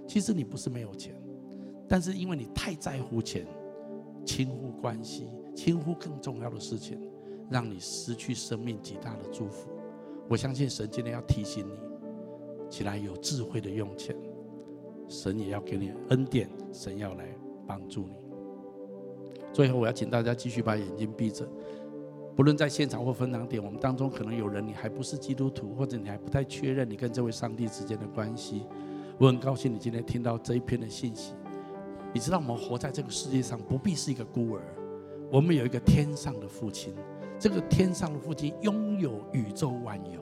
其实你不是没有钱，但是因为你太在乎钱，轻忽关系，轻忽更重要的事情，让你失去生命极大的祝福。我相信神今天要提醒你，起来有智慧的用钱。神也要给你恩典，神要来帮助你。最后，我要请大家继续把眼睛闭着。不论在现场或分堂点，我们当中可能有人你还不是基督徒，或者你还不太确认你跟这位上帝之间的关系。我很高兴你今天听到这一篇的信息。你知道，我们活在这个世界上不必是一个孤儿，我们有一个天上的父亲。这个天上的父亲拥有宇宙万有，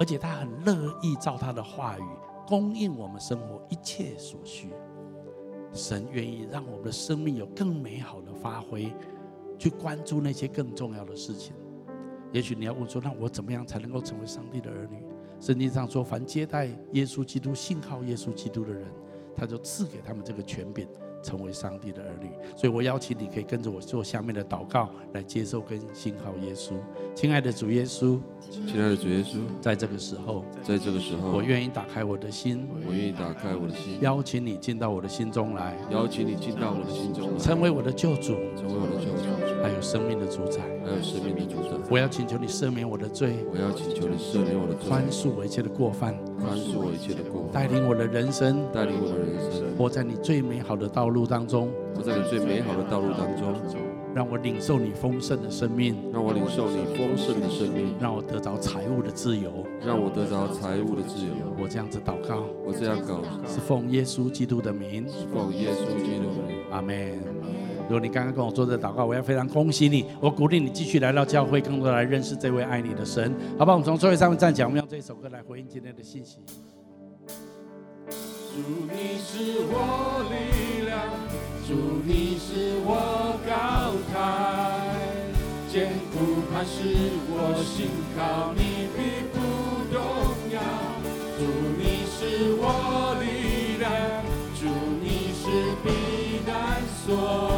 而且他很乐意照他的话语。供应我们生活一切所需，神愿意让我们的生命有更美好的发挥，去关注那些更重要的事情。也许你要问说，那我怎么样才能够成为上帝的儿女？圣经上说，凡接待耶稣基督、信靠耶稣基督的人，他就赐给他们这个权柄。成为上帝的儿女，所以我邀请你可以跟着我做下面的祷告，来接受跟信靠耶稣。亲爱的主耶稣，亲爱的主耶稣，在这个时候，在这个时候，我愿意打开我的心，我愿意打开我的心，邀请你进到我的心中来，邀请你进到我的心中来，成为我的救主，成为我的救主，还有生命的主宰，还有生命的主宰。我要请求你赦免我的罪，我要请求你赦免我的罪，宽恕我一切的过犯，宽恕我一切的过犯，带领我的人生，带领我的人生，活在你最美好的道路当中。我在你最美好的道路当中，让我领受你丰盛的生命，让我领受你丰盛的生命，让我得着财务的自由，让我得着财务的自由。我这样子祷告，我这样祷告，是奉耶稣基督的名，是奉耶稣基督的名。阿门。如果你刚刚跟我做这祷告，我要非常恭喜你，我鼓励你继续来到教会，更多来认识这位爱你的神。好吧，我们从座位上面站起来，我们用这首歌来回应今天的信息。主，你是我力量。主，你是我高台，坚固磐石，我心靠你必不动摇。主，你是我力量，主，你是避难所。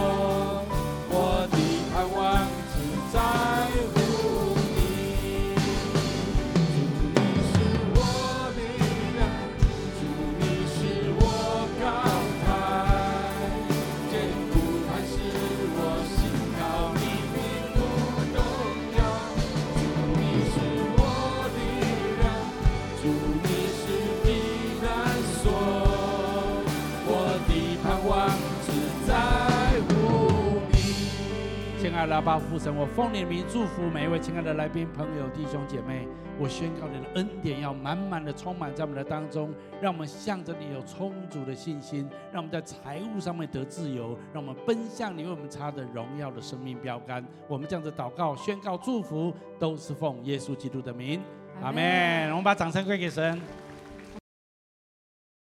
爱的阿爸父神，我奉你的名祝福每一位亲爱的来宾朋友弟兄姐妹。我宣告你的恩典要满满的充满在我们的当中，让我们向着你有充足的信心，让我们在财务上面得自由，让我们奔向你为我们插的荣耀的生命标杆。我们这样子祷告、宣告、祝福，都是奉耶稣基督的名，阿门。我们把掌声归给神。